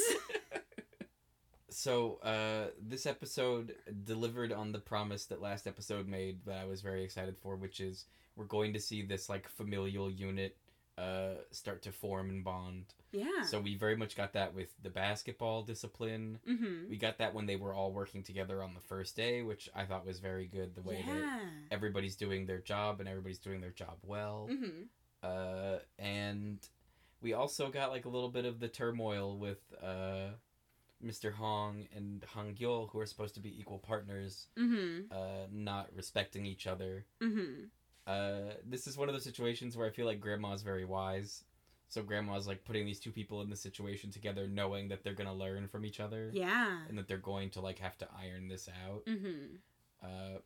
So, uh, this episode delivered on the promise that last episode made that I was very excited for, which is we're going to see this like familial unit uh, start to form and bond. yeah. So we very much got that with the basketball discipline. mm-hmm. We got that when they were all working together on the first day, which I thought was very good. The way that everybody's doing their job and everybody's doing their job well. Mm-hmm. Uh, and we also got like a little bit of the turmoil with uh, Mr. Hong and Hong Gyo, who are supposed to be equal partners, Mm-hmm. uh, not respecting each other. Mm-hmm. Uh, this is one of those situations where I feel like Grandma's very wise. So Grandma's like putting these two people in the situation together, knowing that they're gonna learn from each other, Yeah. and that they're going to like have to iron this out. Mm-hmm. Uh,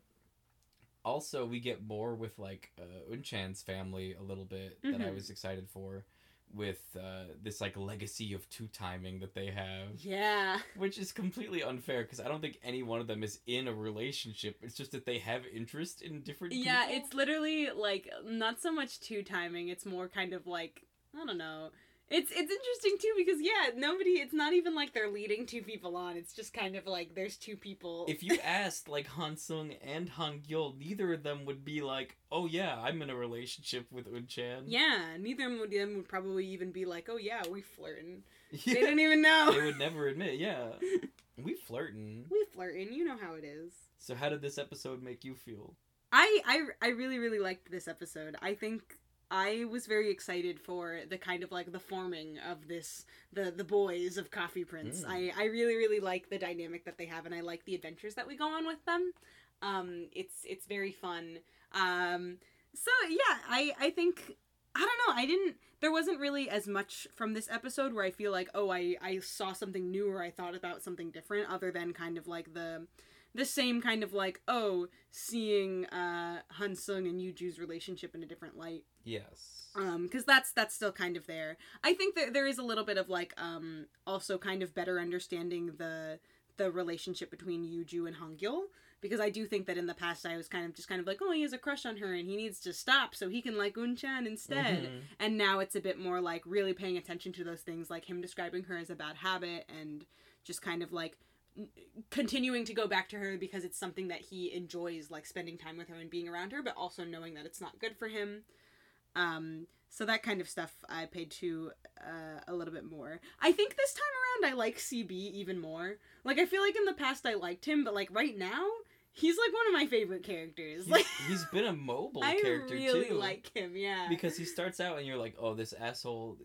also, we get more with like uh, Unchan's family a little bit that I Mhm. was excited for, with uh, this like legacy of two timing that they have, Yeah. which is completely unfair because I don't think any one of them is in a relationship. It's just that they have interest in different. People. Yeah, people. it's literally like not so much two timing. It's more kind of like I don't know. It's it's interesting too because yeah, nobody. It's not even like they're leading two people on. It's just kind of like there's two people. If you [LAUGHS] asked like Han Sung and Han Gyul, neither of them would be like, "Oh yeah, I'm in a relationship with Unchan." yeah, neither of them would probably even be like, oh yeah, we flirting. [LAUGHS] They didn't even know. they would never admit. Yeah, [LAUGHS] we flirting. we flirting. You know how it is. So how did this episode make you feel? I, I I really really liked this episode. I think I was very excited for the kind of like the forming of this the the boys of Coffee Prince. Mm. I I really really like the dynamic that they have and I like the adventures that we go on with them. Um it's it's very fun. Um so yeah, I I think I don't know. I didn't there wasn't really as much from this episode where I feel like, oh, I I saw something new or I thought about something different other than kind of like the the same kind of like, oh, seeing uh Han Sung and Yuju's relationship in a different light. Yes. Um cuz that's that's still kind of there. I think that there is a little bit of like um also kind of better understanding the the relationship between Yuju and Hongil because I do think that in the past I was kind of just kind of like, oh, he has a crush on her and he needs to stop so he can like Unchan instead. Mhm. And now it's a bit more like really paying attention to those things, like him describing her as a bad habit and just kind of like continuing to go back to her because it's something that he enjoys, like spending time with her and being around her, but also knowing that it's not good for him. Um, so that kind of stuff I paid to uh, a little bit more. I think this time around I like CB even more. Like I feel like in the past I liked him, but like right now he's like one of my favorite characters. He's, Like [LAUGHS] he's been a mobile I character really too. like him. Yeah. because he starts out and you're like, oh, this asshole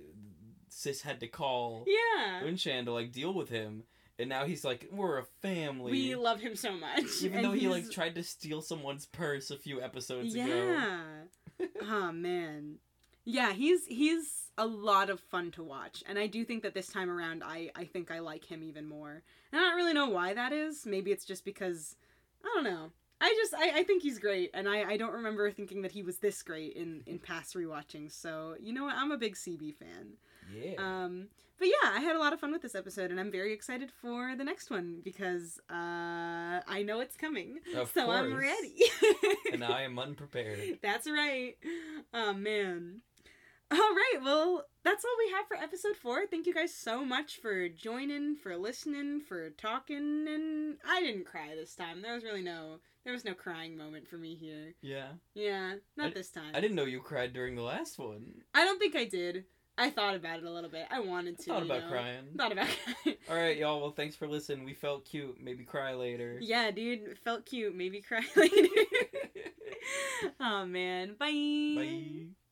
sis had to call yeah. Unchan to like deal with him, and now he's like, we're a family. We love him so much. Even and though he like tried to steal someone's purse a few episodes ago. Yeah. [LAUGHS] oh man. Yeah, he's he's a lot of fun to watch. And I do think that this time around I I think I like him even more. And I don't really know why that is. Maybe it's just because I don't know. I just I, I think he's great and I, I don't remember thinking that he was this great in, in past rewatchings. So you know what, I'm a big CB fan. Yeah. Um, but yeah, I had a lot of fun with this episode, and I'm very excited for the next one because uh, I know it's coming, Of so I'm ready. [LAUGHS] and I am unprepared. That's right. Oh man. All right, well, that's all we have for episode four. Thank you guys so much for joining, for listening, for talking, and I didn't cry this time. There was really no, there was no crying moment for me here. Yeah. Yeah, not I- this time. I didn't know you cried during the last one. I don't think I did. I thought about it a little bit. I wanted I to. thought you about know. crying. Thought about crying. All right, [LAUGHS] y'all. Well, thanks for listening. We felt cute. Maybe cry later. Yeah, dude, felt cute. Maybe cry [LAUGHS] later. [LAUGHS] oh man, bye. Bye.